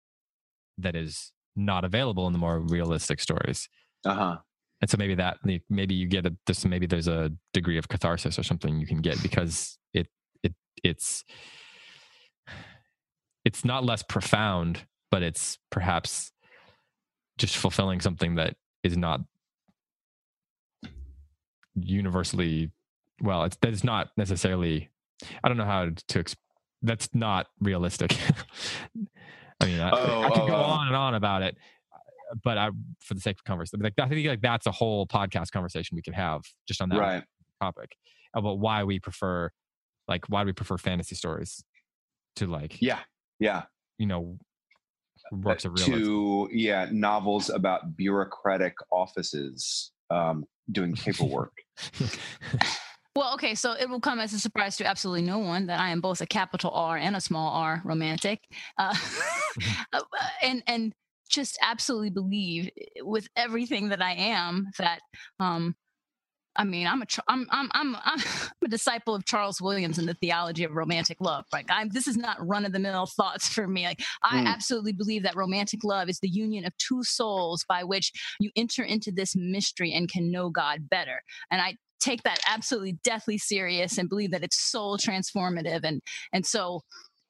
that is not available in the more realistic stories Uh-huh. and so maybe that maybe you get a this maybe there's a degree of catharsis or something you can get because it it it's it's not less profound but it's perhaps just fulfilling something that is not universally well it's that's not necessarily i don't know how to ex- that's not realistic i mean I, Oh, I could oh, go oh. on and on about it but I, for the sake of conversation, like I think like that's a whole podcast conversation we could have just on that Right. topic about why we prefer, like why do we prefer fantasy stories to like Yeah. Yeah. you know works of realism. to yeah novels about bureaucratic offices um, doing paperwork. Well, okay, so it will come as a surprise to absolutely no one that I am both a capital R and a small R romantic, uh, uh, and and just absolutely believe eh, with everything that I am that um, I mean, I'm a I'm I'm I'm I'm a disciple of Charles Williams and the theology of romantic love. Like, I'm this is not run of the mill thoughts for me. Like, I Mm. absolutely believe that romantic love is the union of two souls by which you enter into this mystery and can know God better. And I take that absolutely deathly serious and believe that it's soul transformative. And and so.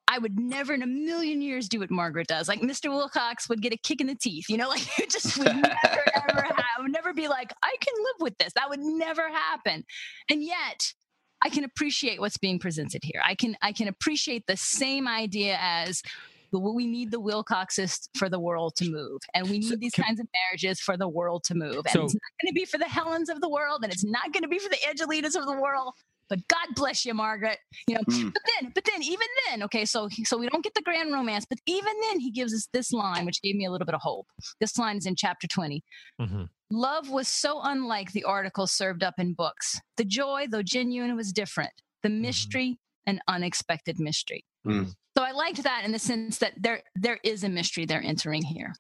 I would never in a million years do what Margaret does. Like Mr. Wilcox would get a kick in the teeth, you know, like it just would never ever. I would never be like, I can live with this. That would never happen. And yet I can appreciate what's being presented here. I can I can appreciate the same idea as we need the Wilcoxes for the world to move, and we need So these can- kinds of marriages for the world to move. And So- it's not going to be for the Helens of the world, and it's not going to be for the Angelinas of the world. But God bless you, Margaret. You know, Mm. but then, but then, even then, okay, so so we don't get the grand romance, but even then, he gives us this line, which gave me a little bit of hope. This line is in chapter twenty. Mhm. Love was so unlike the articles served up in books. The joy, though genuine, was different. The mystery, an unexpected mystery. Mm. So I liked that in the sense that there there is a mystery they're entering here.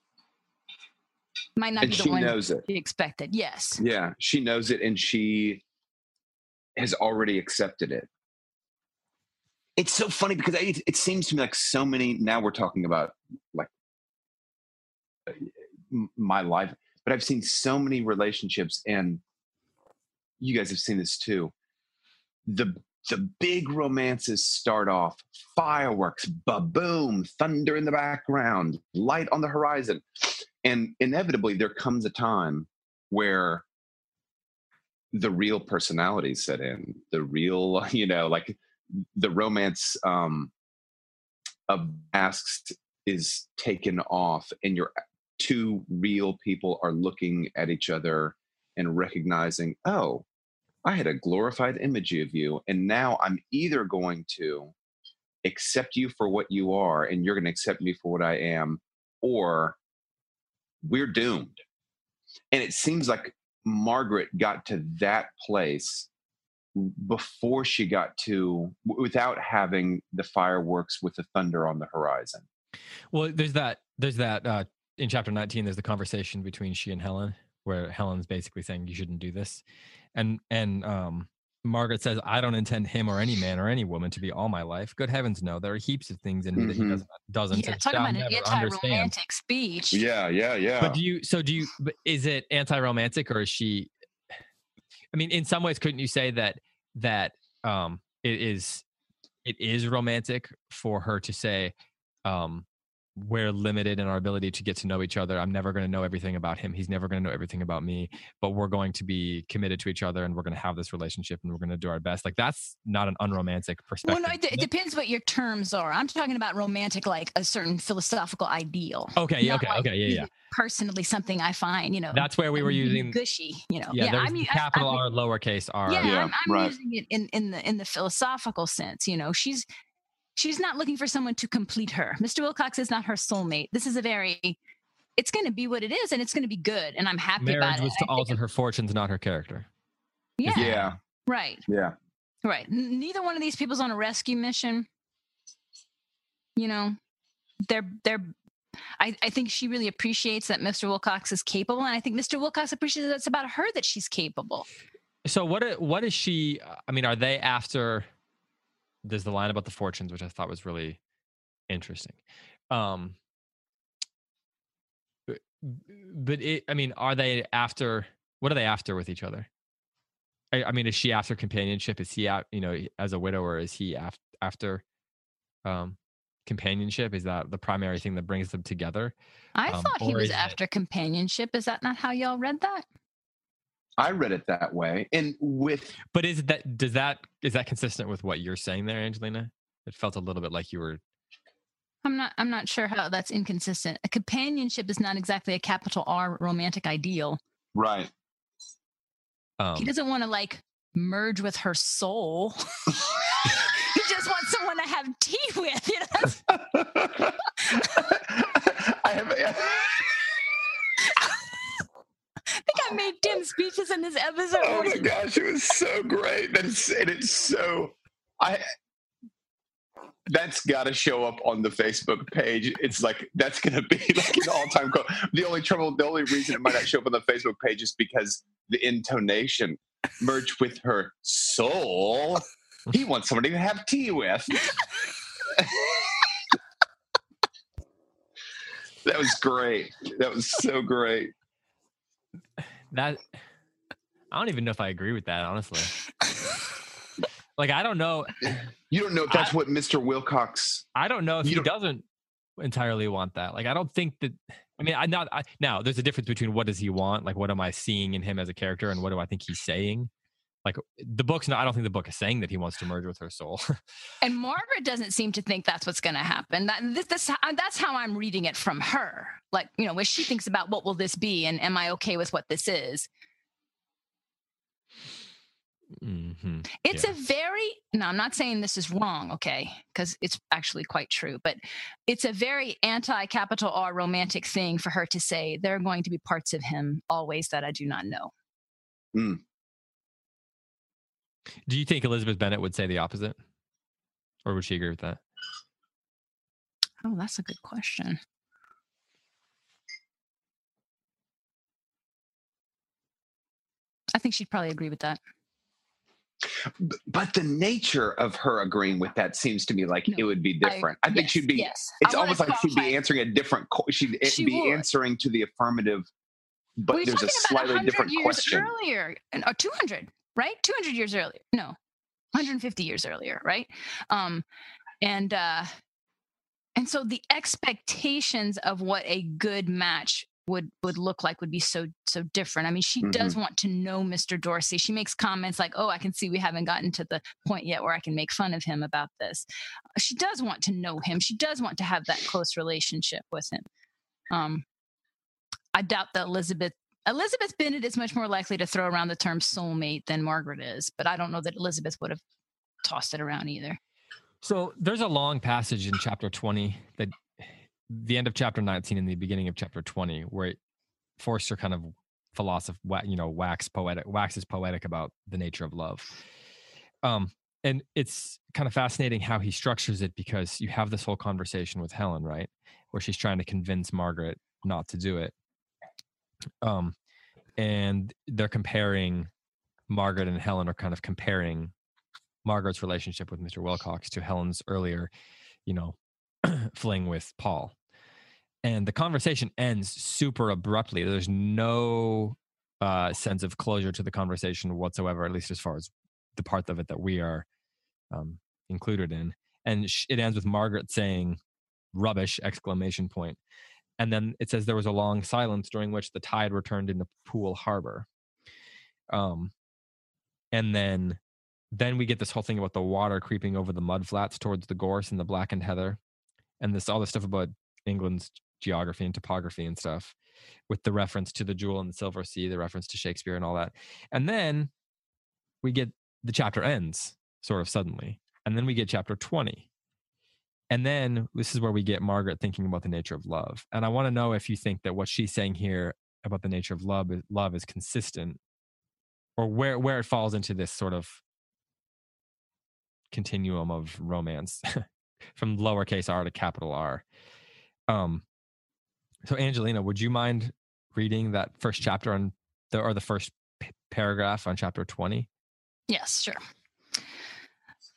Might not and be the she one knows it. expected. Yes. Yeah, she knows it, and she has already accepted it. It's so funny because it, it seems to me like so many. Now we're talking about like uh, my life, but I've seen so many relationships, and you guys have seen this too. The the big romances start off. Fireworks, ba-boom, thunder in the background, light on the horizon, and inevitably there comes a time where the real personalities set in the real you know like the romance um of masks is taken off and your two real people are looking at each other and recognizing oh i had a glorified image of you and now i'm either going to accept you for what you are and you're going to accept me for what i am or we're doomed and it seems like Margaret got to that place before she got to without having the fireworks with the thunder on the horizon. Well, there's that. There's that uh, in chapter 19. There's the conversation between she and Helen, where Helen's basically saying you shouldn't do this, and and um, Margaret says, "I don't intend him or any man or any woman to be all my life. Good heavens, no! There are heaps of things in me that he Mhm. doesn't doesn't Yeah, and talking about an anti-romantic speech. Yeah, yeah, yeah. But do you? So do you? Is it anti-romantic or is she? I mean, in some ways, couldn't you say that that um, it is it is romantic for her to say, um, we're limited in our ability to get to know each other. I'm never going to know everything about him. He's never going to know everything about me. But we're going to be committed to each other, and we're going to have this relationship, and we're going to do our best. Like that's not an unromantic perspective. Well, no, it, it is it? depends what your terms are. I'm talking about romantic, like a certain philosophical ideal. okay, not okay, like okay, yeah, yeah. Personally, something I find, you know, That's where we were really using. gushy. You know, Yeah, there's I'm, the capital I'm- R, lowercase r. yeah, Yeah, I'm, I'm right. using it in in the in the philosophical sense. You know, she's she's not looking for someone to complete her. Mr. Wilcox is not her soulmate. This is a very it's going to be what it is, and it's going to be good, and I'm happy Marriage about it. was to and I think alter her fortunes, not her character. yeah, yeah, right, yeah. right. Neither one of these people's on a rescue mission. You know, they're they're. I, I think she really appreciates that Mr. Wilcox is capable, and I think Mr. Wilcox appreciates that it's about her that she's capable. So what? What is she? uh, I mean, are they after? There's the line about the fortunes, which I thought was really interesting. Um, but, but it, I mean, are they after? What are they after with each other? I, I mean, is she after companionship? Is he out? You know, as a widower, is he after after um, companionship? Is that the primary thing that brings them together? I Um, thought he was is it- after companionship. Is that not how y'all read that? I read it that way. And with But is that does that is that consistent with what you're saying there, Angelina? It felt a little bit like you were I'm not. I'm not sure how that's inconsistent. A companionship is not exactly a capital R romantic ideal. right. um, he doesn't want to like merge with her soul. he just wants someone to have tea with. You know, that's, I he made Tim speeches in this episode. Oh my gosh, it was so great. That is, and it's so I. That's got to show up on the Facebook page. It's like that's going to be like an all-time quote. The only trouble, the only reason it might not show up on the Facebook page is because the intonation merged with her soul. He wants somebody to have tea with. that was great. That was so great. That I don't even know if I agree with that, honestly. like I don't know. You don't know if that's I- what Mr. Wilcox. I don't know if he don't- doesn't entirely want that. Like I don't think that. I mean, I not I, now. There's a difference between what does he want, like what am I seeing in him as a character, and what do I think he's saying. Like the book's not. I don't think the book is saying that he wants to merge with her soul. And Margaret doesn't seem to think that's what's going to happen. That, this, this, uh, that's how I'm reading it from her. Like, you know, when she thinks about what will this be and am I okay with what this is? hmm It's Yeah. a very, no, I'm not saying this is wrong, okay, because it's actually quite true, but it's a very anti capital R romantic thing for her to say there are going to be parts of him always that I do not know. Do you think Elizabeth Bennet would say the opposite, or would she agree with that? Oh, that's a good question. I think she'd probably agree with that. But the nature of her agreeing with that seems to me like No, it would be different. I, think yes, she'd be. Yes. It's almost like she'd be answering a different. co- She'd eh, She be would. answering to the affirmative, but We're there's a slightly different question. earlier, and- or 200, right? 200 years earlier. No, 150 years earlier, right? Um, and uh, and so the expectations of what a good match would would look like would be so so different. I mean, she does Mm-hmm. want to know Mr. Darcy. She makes comments like, "Oh, I can see we haven't gotten to the point yet where I can make fun of him about this." She does want to know him. She does want to have that close relationship with him. Um, I doubt that Elizabeth Elizabeth Bennet is much more likely to throw around the term soulmate than Margaret is, but I don't know that Elizabeth would have tossed it around either. So there's a long passage in chapter 20 that the end of chapter 19 and the beginning of chapter 20 where Forster kind of philosoph you know wax poetic waxes poetic about the nature of love. Um and it's kind of fascinating how he structures it because you have this whole conversation with Helen, right? Where she's trying to convince Margaret not to do it. Um and they're comparing Margaret and Helen are kind of comparing Margaret's relationship with Mr. Wilcox to Helen's earlier, you know, fling with Paul. And the conversation ends super abruptly. There's no uh, sense of closure to the conversation whatsoever, at least as far as the part of it that we are um, included in. And it ends with Margaret saying, rubbish, exclamation point. And then it says there was a long silence during which the tide returned into Poole Harbor. Um, and then then we get this whole thing about the water creeping over the mud flats towards the gorse and the blackened heather and this all this stuff about england's geography and topography and stuff with the reference to the jewel and the silver sea the reference to shakespeare and all that and then we get the chapter ends sort of suddenly and then we get chapter 20 and then this is where we get margaret thinking about the nature of love and i want to know if you think that what she's saying here about the nature of love is, love is consistent or where where it falls into this sort of continuum of romance from lowercase r to capital R. Um, so Angelina, would you mind reading that first chapter on the or the first p- paragraph on chapter twenty? Yes, sure.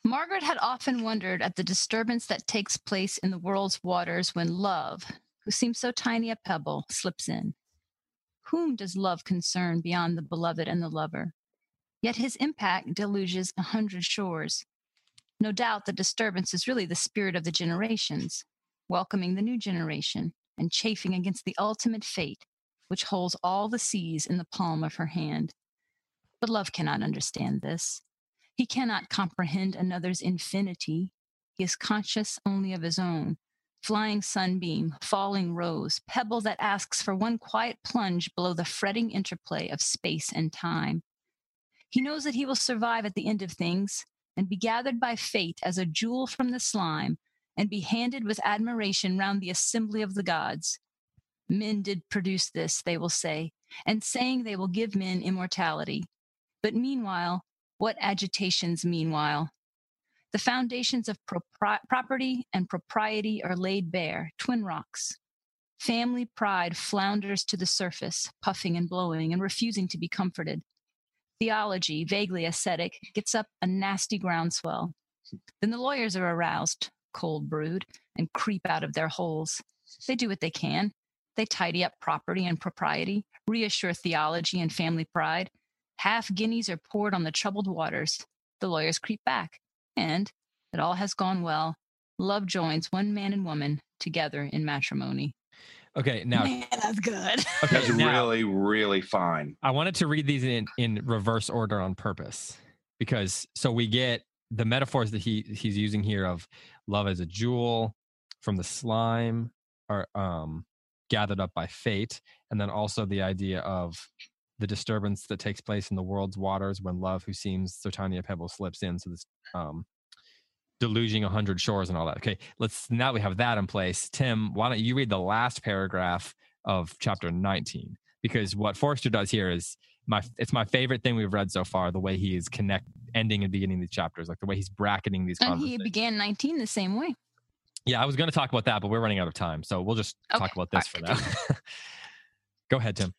Margaret had often wondered at the disturbance that takes place in the world's waters when love, who seems so tiny a pebble, slips in. Whom does love concern beyond the beloved and the lover? Yet his impact deluges a hundred shores. No doubt the disturbance is really the spirit of the generations, welcoming the new generation and chafing against the ultimate fate, which holds all the seas in the palm of her hand. But love cannot understand this. He cannot comprehend another's infinity. He is conscious only of his own. Flying sunbeam, falling rose, pebble that asks for one quiet plunge below the fretting interplay of space and time. He knows that he will survive at the end of things and be gathered by fate as a jewel from the slime and be handed with admiration round the assembly of the gods. Men did produce this, they will say, and saying they will give men immortality. But meanwhile, what agitations meanwhile? The foundations of property and propriety are laid bare, twin rocks. Family pride flounders to the surface, puffing and blowing and refusing to be comforted. Theology, vaguely ascetic, gets up a nasty groundswell. Then the lawyers are aroused, cold brood, and creep out of their holes. They do what they can. They tidy up property and propriety, reassure theology and family pride. Half guineas are poured on the troubled waters. The lawyers creep back and it all has gone well. Love joins one man and woman together in matrimony. Okay, now Man, that's good. okay, That's now, really, really fine. I wanted to read these in in reverse order on purpose because so we get the metaphors that he he's using here of love as a jewel from the slime are um gathered up by fate and then also the idea of the disturbance that takes place in the world's waters when love who seems so tiny a pebble slips in so this um deluging a hundred shores and all that. Okay let's now we have that in place. Tim why don't you read the last paragraph of chapter 19 because what Forster does here is my it's my favorite thing we've read so far the way he is connect ending and beginning these chapters like the way he's bracketing these and he began 19 the same way. yeah i was going to talk about that but we're running out of time so we'll just talk about this for now. Go ahead tim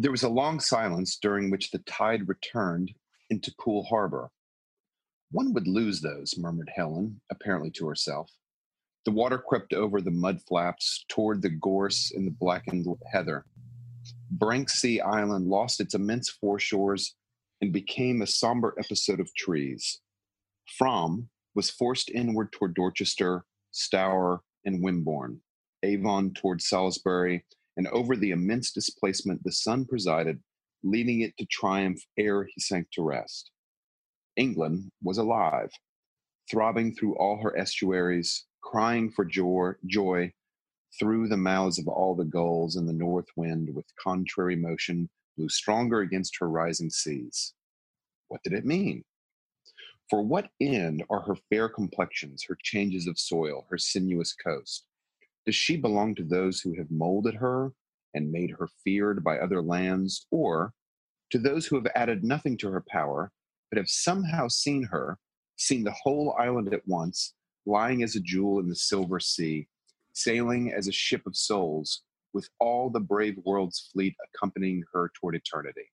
There was a long silence during which the tide returned into Poole Harbor. One would lose those, murmured Helen, apparently to herself. The water crept over the mud flaps toward the gorse and the blackened heather. Branksea Island lost its immense foreshores and became a somber episode of trees. Frome was forced inward toward Dorchester, Stour, and Wimborne, Avon toward Salisbury, and over the immense displacement the sun presided, leading it to triumph ere he sank to rest. England was alive, throbbing through all her estuaries, crying for joy, joy through the mouths of all the gulls, and the north wind, with contrary motion, blew stronger against her rising seas. What did it mean? For what end are her fair complexions, her changes of soil, her sinuous coast? Does she belong to those who have molded her and made her feared by other lands, or to those who have added nothing to her power, but have somehow seen her, seen the whole island at once, lying as a jewel in the silver sea, sailing as a ship of souls, with all the brave world's fleet accompanying her toward eternity?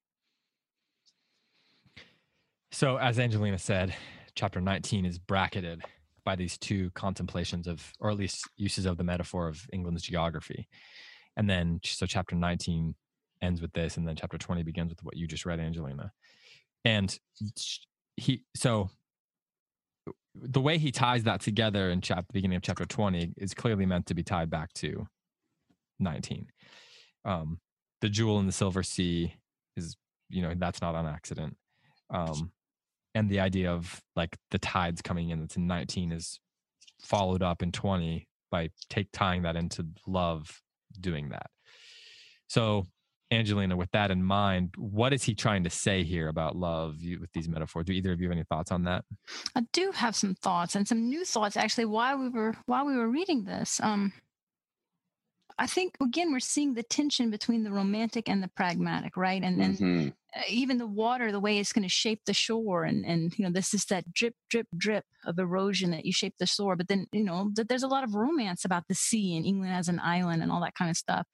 So, as Angelina said, chapter 19 is bracketed by these two contemplations of, or at least uses of the metaphor of England's geography. And then, so chapter 19 ends with this, and then chapter 20 begins with what you just read, Angelina. And he, so the way he ties that together in chapter, beginning of chapter 20 is clearly meant to be tied back to 19. Um, the jewel in the silver sea is, you know, that's not on accident. Um, and the idea of like the tides coming in that's in 19 is followed up in 20 by take tying that into love doing that so angelina with that in mind what is he trying to say here about love with these metaphors do either of you have any thoughts on that I do have some thoughts and some new thoughts actually while we were while we were reading this. Um, I think again we're seeing the tension between the romantic and the pragmatic, right? And then Mhm. uh, even the water, the way it's going to shape the shore, and and you know this is that drip, drip, drip of erosion that you shape the shore. But then you know that there's a lot of romance about the sea and England as an island and all that kind of stuff.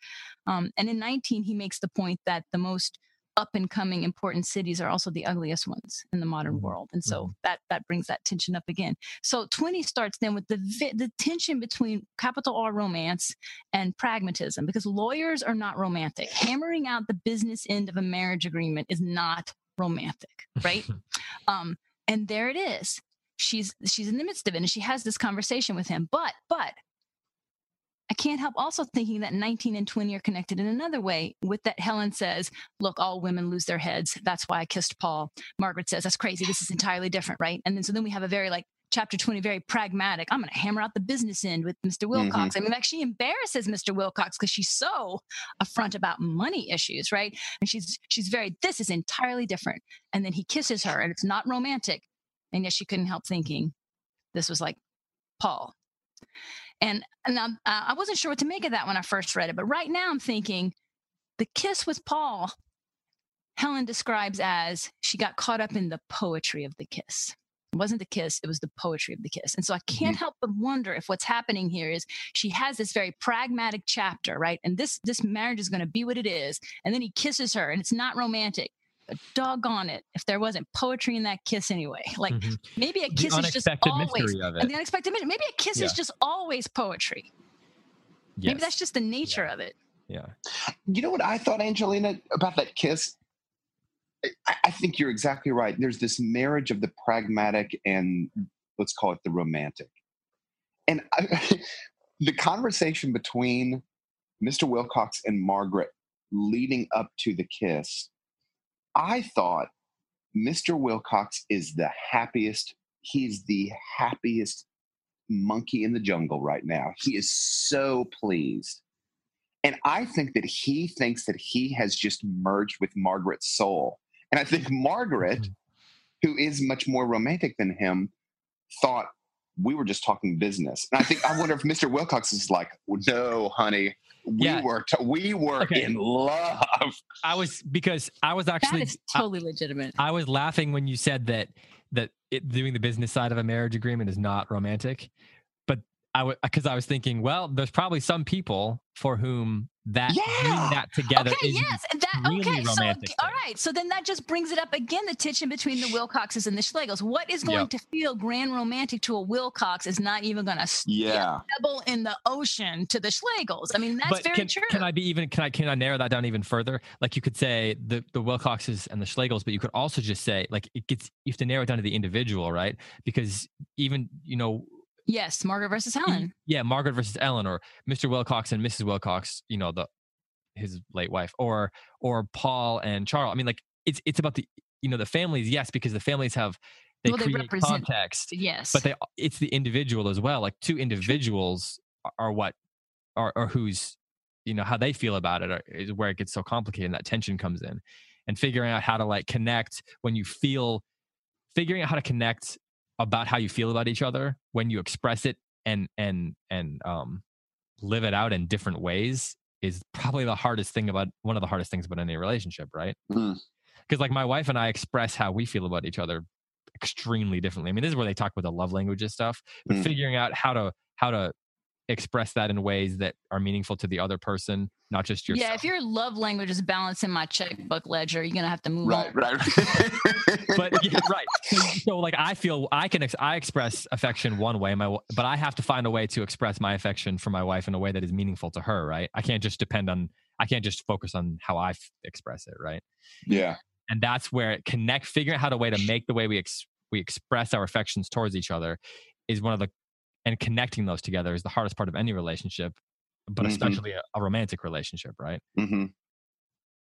Um, and in 19, he makes the point that the most up and coming important cities are also the ugliest ones in the modern Mhm. world, and so that that brings that tension up again. So 20 starts then with the vi- the tension between capital R romance and pragmatism because lawyers are not romantic. Hammering out the business end of a marriage agreement is not romantic, right? um, and there it is. She's she's in the midst of it and she has this conversation with him. But but I can't help also thinking that 19 and 20 are connected in another way with that Helen says, look, all women lose their heads. That's why I kissed Paul. Margaret says, that's crazy. This is entirely different, right? And then so then we have a very like chapter 20 very pragmatic i'm going to hammer out the business end with mr mm-hmm. wilcox i mean like she embarrasses mr wilcox because she's so upfront about money issues right and she's she's very this is entirely different and then he kisses her and it's not romantic and yet she couldn't help thinking this was like paul and, and uh, i wasn't sure what to make of that when i first read it but right now i'm thinking The kiss with Paul, Helen describes as she got caught up in the poetry of the kiss. It wasn't the kiss, it was the poetry of the kiss. And so I can't help but wonder if what's happening here is she has this very pragmatic chapter, right? And this this marriage is going to be what it is. And then he kisses her and it's not romantic. But doggone it, if there wasn't poetry in that kiss anyway. Like Mhm. maybe a The kiss is just always mystery of and the unexpected mission. Maybe a kiss is just always poetry. Maybe that's just the nature of it. yeah. You know what I thought, Angelina, about that kiss? I, I think you're exactly right. There's this marriage of the pragmatic and let's call it the romantic. And I, the conversation between Mr. Wilcox and Margaret leading up to the kiss, I thought Mr. Wilcox is the happiest. He's the happiest monkey in the jungle right now. He is so pleased. And I think that he thinks that he has just merged with Margaret's soul. And I think Margaret, mm-hmm. who is much more romantic than him, thought we were just talking business. And I think I wonder if Mr. Wilcox is like, no, honey, we Yeah. were t- we were Okay. in love. I was because I was That actually is I- totally legitimate. I was laughing when you said that that it, doing the business side of a marriage agreement is not romantic, but I would because I was thinking, well, there's probably some people for whom that Yeah. that together Okay, is yes, and that really okay. So all right, so then that just brings it up again the tension between the Wilcoxes and the Schlegels. What is going Yep. to feel grand romantic to a Wilcox is not even going to Yeah. pebble in the ocean to the Schlegels. I mean, that's but very can, true. can I be even can I can I narrow that down even further? Like you could say the the Wilcoxes and the Schlegels, but you could also just say like it gets you have to narrow it down to the individual, right? Because even you know yes, Margaret versus Helen. yeah, Margaret versus Ellen, or Mr. Wilcox and Mrs. Wilcox, you know, the his late wife, or or Paul and Charles. I mean, like it's it's about the you know the families, yes, because the families have they Well, create represent- context, Yes, but they it's the individual as well. Like two individuals are, are what are or who's you know how they feel about it are, is where it gets so complicated and that tension comes in, and figuring out how to like connect when you feel, figuring out how to connect about how you feel about each other when you express it and and and um live it out in different ways is probably the hardest thing about one of the hardest things about any relationship right Mm. because like my wife and i express how we feel about each other extremely differently i mean this is where they talk about the love languages stuff but Mm. figuring out how to how to express that in ways that are meaningful to the other person not just yourself yeah. If your love language is balancing my checkbook ledger, you're gonna have to move Right, on. right. but yeah, right. So, so, like I feel I can ex- I express affection one way, my but I have to find a way to express my affection for my wife in a way that is meaningful to her. Right. I can't just depend on. I can't just focus on how I f- express it. Right. yeah. And that's where connect. Figuring out how to way to make the way we ex- we express our affections towards each other is one of the and connecting those together is the hardest part of any relationship, but Mhm. especially a, a romantic relationship. Right. hmm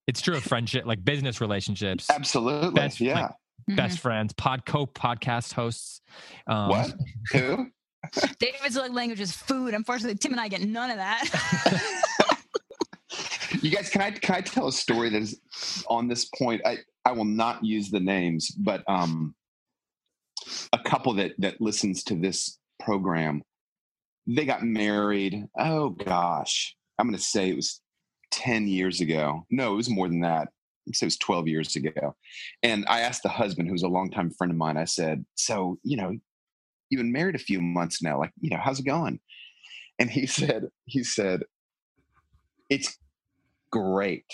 It's true of friendship, like business relationships. Absolutely. Best, yeah. like, Mhm. best friends, pod co podcast hosts. Um, what? Who? David's love language is food. Unfortunately, Tim and I get none of that. You guys, can I can I tell a story that is on this point? I I will not use the names, but um, a couple that that listens to this program, they got married. Oh gosh, I'm going to say it was ten years ago. No, it was more than that. I'd it was twelve years ago. And I asked the husband, who's a longtime friend of mine. I said, "So you know, you've been married a few months now. Like, you know, how's it going?" And he said, he said, it's great.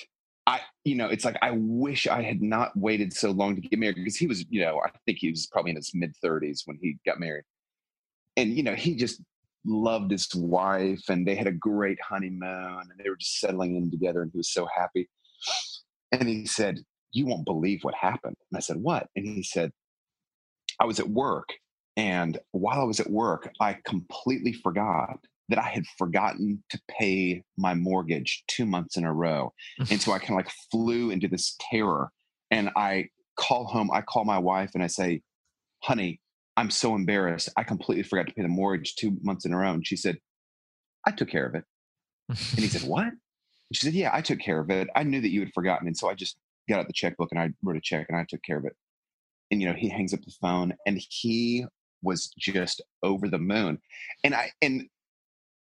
I, you know, it's like I wish I had not waited so long to get married because he was, you know, I think he was probably in his mid 30s when he got married. And, you know, he just loved his wife and they had a great honeymoon and they were just settling in together and he was so happy. And he said, You won't believe what happened. And I said, What? And he said, I was at work. And while I was at work, I completely forgot that I had forgotten to pay my mortgage two months in a row. And so I kind of like flew into this terror. And I call home, I call my wife and I say, honey, I'm so embarrassed. I completely forgot to pay the mortgage two months in a row. And she said, I took care of it. And he said, What? And she said, Yeah, I took care of it. I knew that you had forgotten. And so I just got out the checkbook and I wrote a check and I took care of it. And, you know, he hangs up the phone and he was just over the moon. And I, and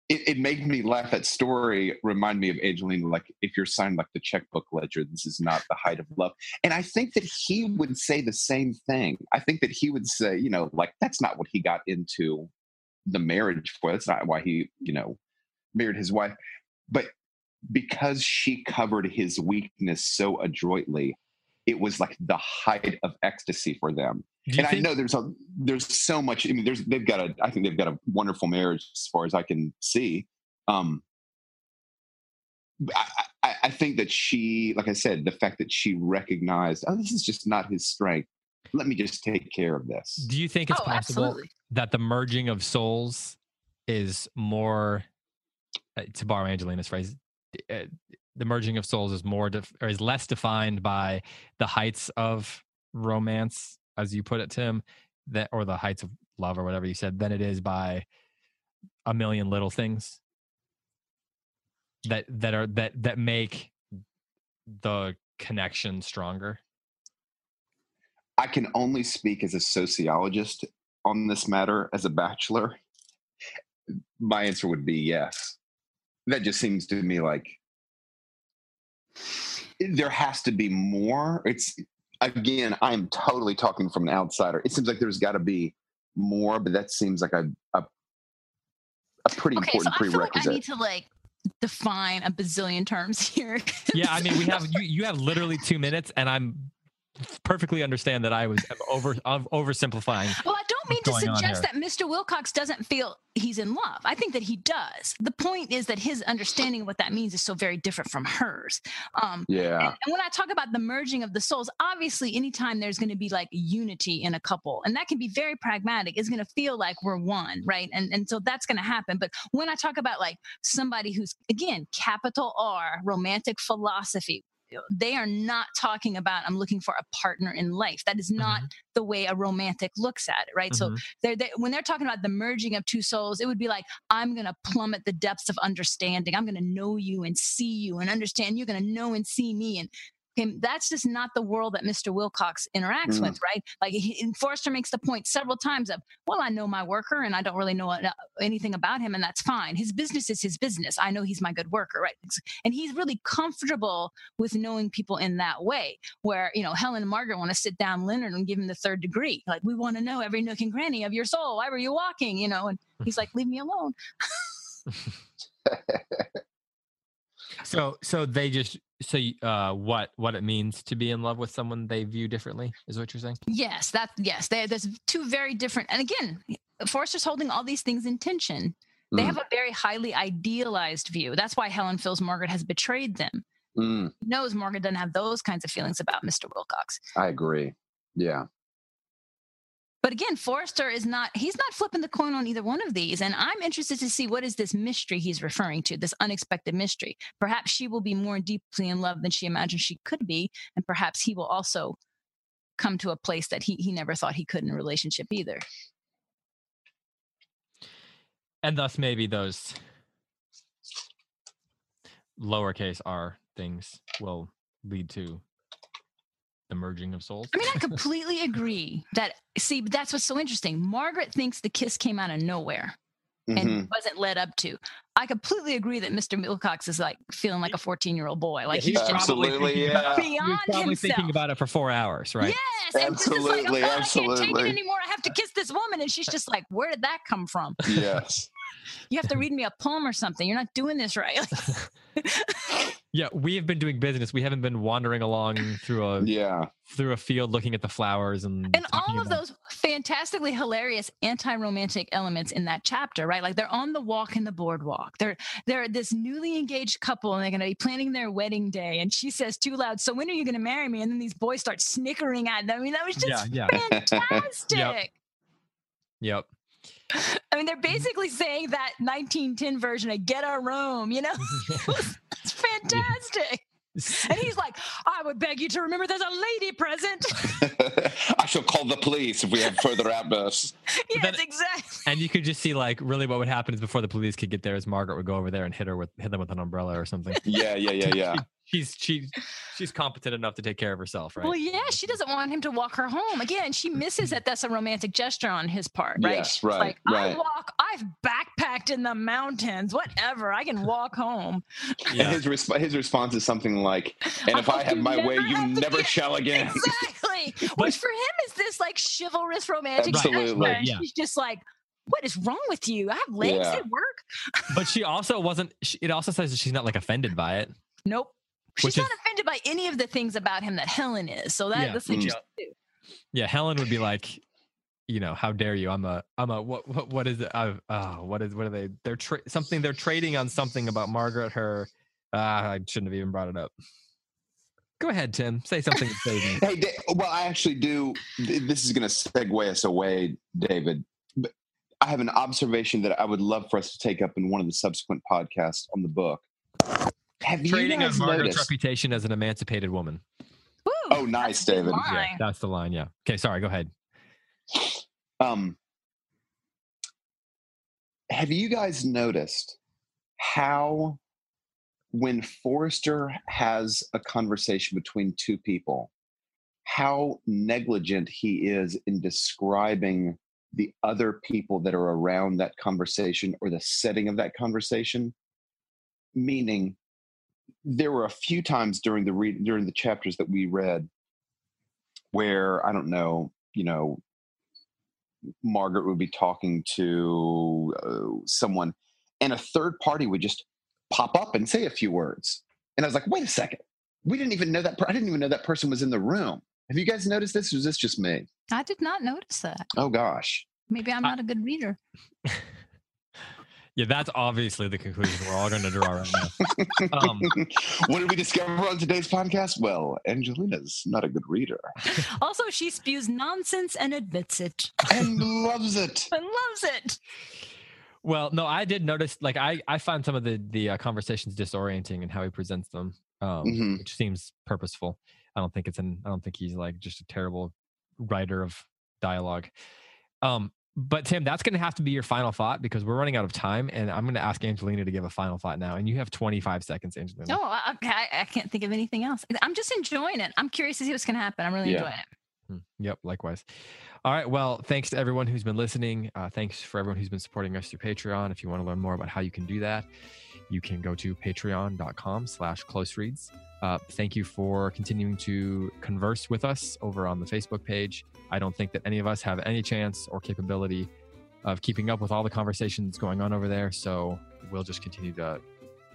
it, it made me laugh. That story remind me of Angelina. Like, if you're signed like the checkbook ledger, this is not the height of love. And I think that he would say the same thing. I think that he would say, you know, like that's not what he got into the marriage for. That's not why he, you know, married his wife. But because she covered his weakness so adroitly, it was like the height of ecstasy for them. Do you And I know there's a there's so much. I mean, there's they've got a. I think they've got a wonderful marriage as far as I can see. Um, I, I, I think that she, like I said, the fact that she recognized, oh, this is just not his strength. Let me just take care of this. Do you think it's oh, possible absolutely. that the merging of souls is more, uh, to borrow Angelina's phrase, uh, the merging of souls is more def- or is less defined by the heights of romance, as you put it, Tim, that or the heights of love or whatever you said, than it is by a million little things that that are that that make the connection stronger. I can only speak as a sociologist on this matter as a bachelor. My answer would be yes. That just seems to me like there has to be more. It's again, I'm totally talking from an outsider. It seems like there's got to be more, but that seems like a a, a pretty Okay, so important I feel like I need to like define a bazillion terms here. yeah i mean we have you, you have literally two minutes and i'm perfectly understand that i was over i'm oversimplifying Well, I don't mean to suggest that Mr. Wilcox doesn't feel he's in love. I think that he does. The point is that his understanding of what that means is so very different from hers. Um, yeah. and, and when I talk about the merging of the souls, obviously, anytime there's going to be like unity in a couple, and that can be very pragmatic, it's going to feel like we're one, right? And and so that's going to happen. But when I talk about like somebody who's again capital R romantic philosophy. They are not talking about I'm looking for a partner in life. That is not the way a romantic looks at it, right? So Mhm. they're, they when they're talking about the merging of two souls, it would be like, I'm going to plummet the depths of understanding. I'm going to know you and see you and understand. You're going to know and see me. And okay, that's just not the world that Mr. Wilcox interacts Mm. with, right? Like he, Forster makes the point several times of, well, I know my worker and I don't really know uh, anything about him, and that's fine. His business is his business. I know he's my good worker, right? And he's really comfortable with knowing people in that way where you know Helen and Margaret want to sit down Leonard and give him the third degree. Like we want to know every nook and cranny of your soul. Why were you walking? You know, and he's like, leave me alone. So so they just so uh what what it means to be in love with someone they view differently is what you're saying? Yes, that yes, they, there's two very different. And again, Forster's holding all these things in tension. They Mm. have a very highly idealized view. That's why Helen feels Margaret has betrayed them. Mm, knows Morgan doesn't have those kinds of feelings about Mr. Wilcox. I agree. Yeah. But again, Forster is not, he's not flipping the coin on either one of these. And I'm interested to see what is this mystery he's referring to, this unexpected mystery. Perhaps she will be more deeply in love than she imagined she could be. And perhaps he will also come to a place that he, he never thought he could in a relationship either. And thus maybe those lowercase r things will lead to the merging of souls. I mean, I completely agree that, see, that's what's so interesting. Margaret thinks the kiss came out of nowhere and mm-hmm. wasn't led up to. I completely agree that Mr. Wilcox is like feeling like a 14 year old boy. Like Yeah, he's just Absolutely, thinking yeah. about, he was beyond probably himself. thinking about it for four hours, right? Yes, and just is like, oh Absolutely, I can't take it anymore. I have to kiss this woman, and she's just like, where did that come from? yes. You have to read me a poem or something. You're not doing this right. Yeah, we have been doing business. We haven't been wandering along through a Yeah. through a field looking at the flowers and and all of about- those fantastically hilarious anti-romantic elements in that chapter, right? Like they're on the walk in the boardwalk. They're they're this newly engaged couple, and they're going to be planning their wedding day. And she says too loud, "So when are you going to marry me?" And then these boys start snickering at them. I mean, that was just yeah. fantastic. Yep. I mean, they're basically saying that 1910 version of "Get a room," you know? it's fantastic. And he's like, "I would beg you to remember there's a lady present." I shall call the police if we have further outbursts. yes, then- exactly. and you could just see like really what would happen is before the police could get there is Margaret would go over there and hit her with hit them with an umbrella or something. Yeah, yeah, yeah, yeah. She'd she's she she's competent enough to take care of herself, right? Well, yeah, she doesn't want him to walk her home. Again, she misses mm-hmm. that that's a romantic gesture on his part, right? Yes, She's right, like, I walk, I've backpacked in the mountains, whatever. I can walk home. And Yeah. his resp- his response is something like, "And if I'll I have my way, you have to never get- shall again." Exactly. Which for him is this like chivalrous romantic Absolutely. gesture. Right, yeah. she's just like, what is wrong with you? I have legs Yeah. at work. But she also wasn't. She, it also says that she's not like offended by it. Nope. She's Which not is- offended by any of the things about him that Helen is. So that, Yeah. that's interesting too. Yeah, Helen would be like, you know, how dare you? I'm a, I'm a, what, what, what is it? i oh, what is, what are they? They're tra- something. They're trading on something about Margaret. Her, ah, I shouldn't have even brought it up. Go ahead, Tim. Say something to. Hey, Da- well, I actually do. This is going to segue us away, David. But I have an observation that I would love for us to take up in one of the subsequent podcasts on the book. Have Trading you on guys Margaret's noticed? reputation as an emancipated woman. Woo, Oh, nice, that's a good David. Yeah, that's the line. Yeah. Okay. Sorry. Go ahead. Um, have you guys noticed how, when Forster has a conversation between two people, how negligent he is in describing the other people that are around that conversation or the setting of that conversation? Meaning, there were a few times during the read during the chapters that we read where I don't know, you know, Margaret would be talking to uh, someone, and a third party would just pop up and say a few words. And I was like, wait a second. We didn't even know that. Per- I didn't even know that person was in the room. Have you guys noticed this? Or is this just me? I did not notice that. Oh gosh. Maybe I'm not a good reader. Yeah, that's obviously the conclusion we're all going to draw right now. Um, what did we discover on today's podcast? Well, Angelina's not a good reader Also, she spews nonsense and admits it and loves it. and loves it. Well, no, I did notice. Like, I I find some of the the uh, conversations disorienting and how he presents them, um, Mhm. which seems purposeful. I don't think it's an. I don't think he's like just a terrible writer of dialogue. Um, but Tim, that's going to have to be your final thought because we're running out of time, and I'm going to ask Angelina to give a final thought now, and you have 25 seconds, Angelina. No, I- okay, I, I can't think of anything else. I'm just enjoying it. I'm curious to see what's going to happen. I'm really Yeah. enjoying it. Mm, Yep, likewise. All right. Well, thanks to everyone who's been listening. Uh, thanks for everyone who's been supporting us through Patreon. If you want to learn more about how you can do that, you can go to patreon.com slash close reads. Uh, thank you for continuing to converse with us over on the Facebook page. I don't think that any of us have any chance or capability of keeping up with all the conversations going on over there. So we'll just continue to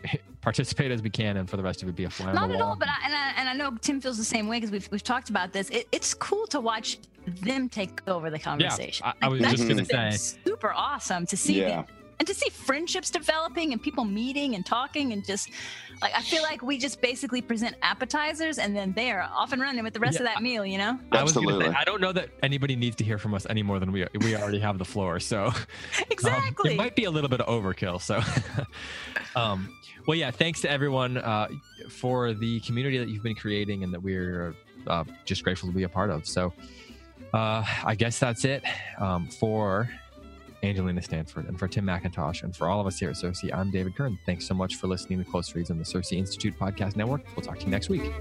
participate as we can, and for the rest of it, be a fly on Not the at wall. all, but I, and I, and I know Tim feels the same way because we've we've talked about this. It, it's cool to watch them take over the conversation. I- I was that's just gonna say. super awesome to see Yeah. them and to see friendships developing and people meeting and talking and just like I feel like we just basically present appetizers and then they are off and running with the rest Yeah. of that meal. You know, I was gonna say, Absolutely. I don't know that anybody needs to hear from us any more than we we already have the floor. So um, exactly. it might be a little bit of overkill. So, um, well, yeah. Thanks to everyone uh, for the community that you've been creating and that we're uh, just grateful to be a part of. So, uh, I guess that's it um, for Angelina Stanford and for Tim McIntosh and for all of us here at CiRCE. I'm David Kern. Thanks so much for listening to Close Reads on the CiRCE Institute Podcast Network. We'll talk to you next week.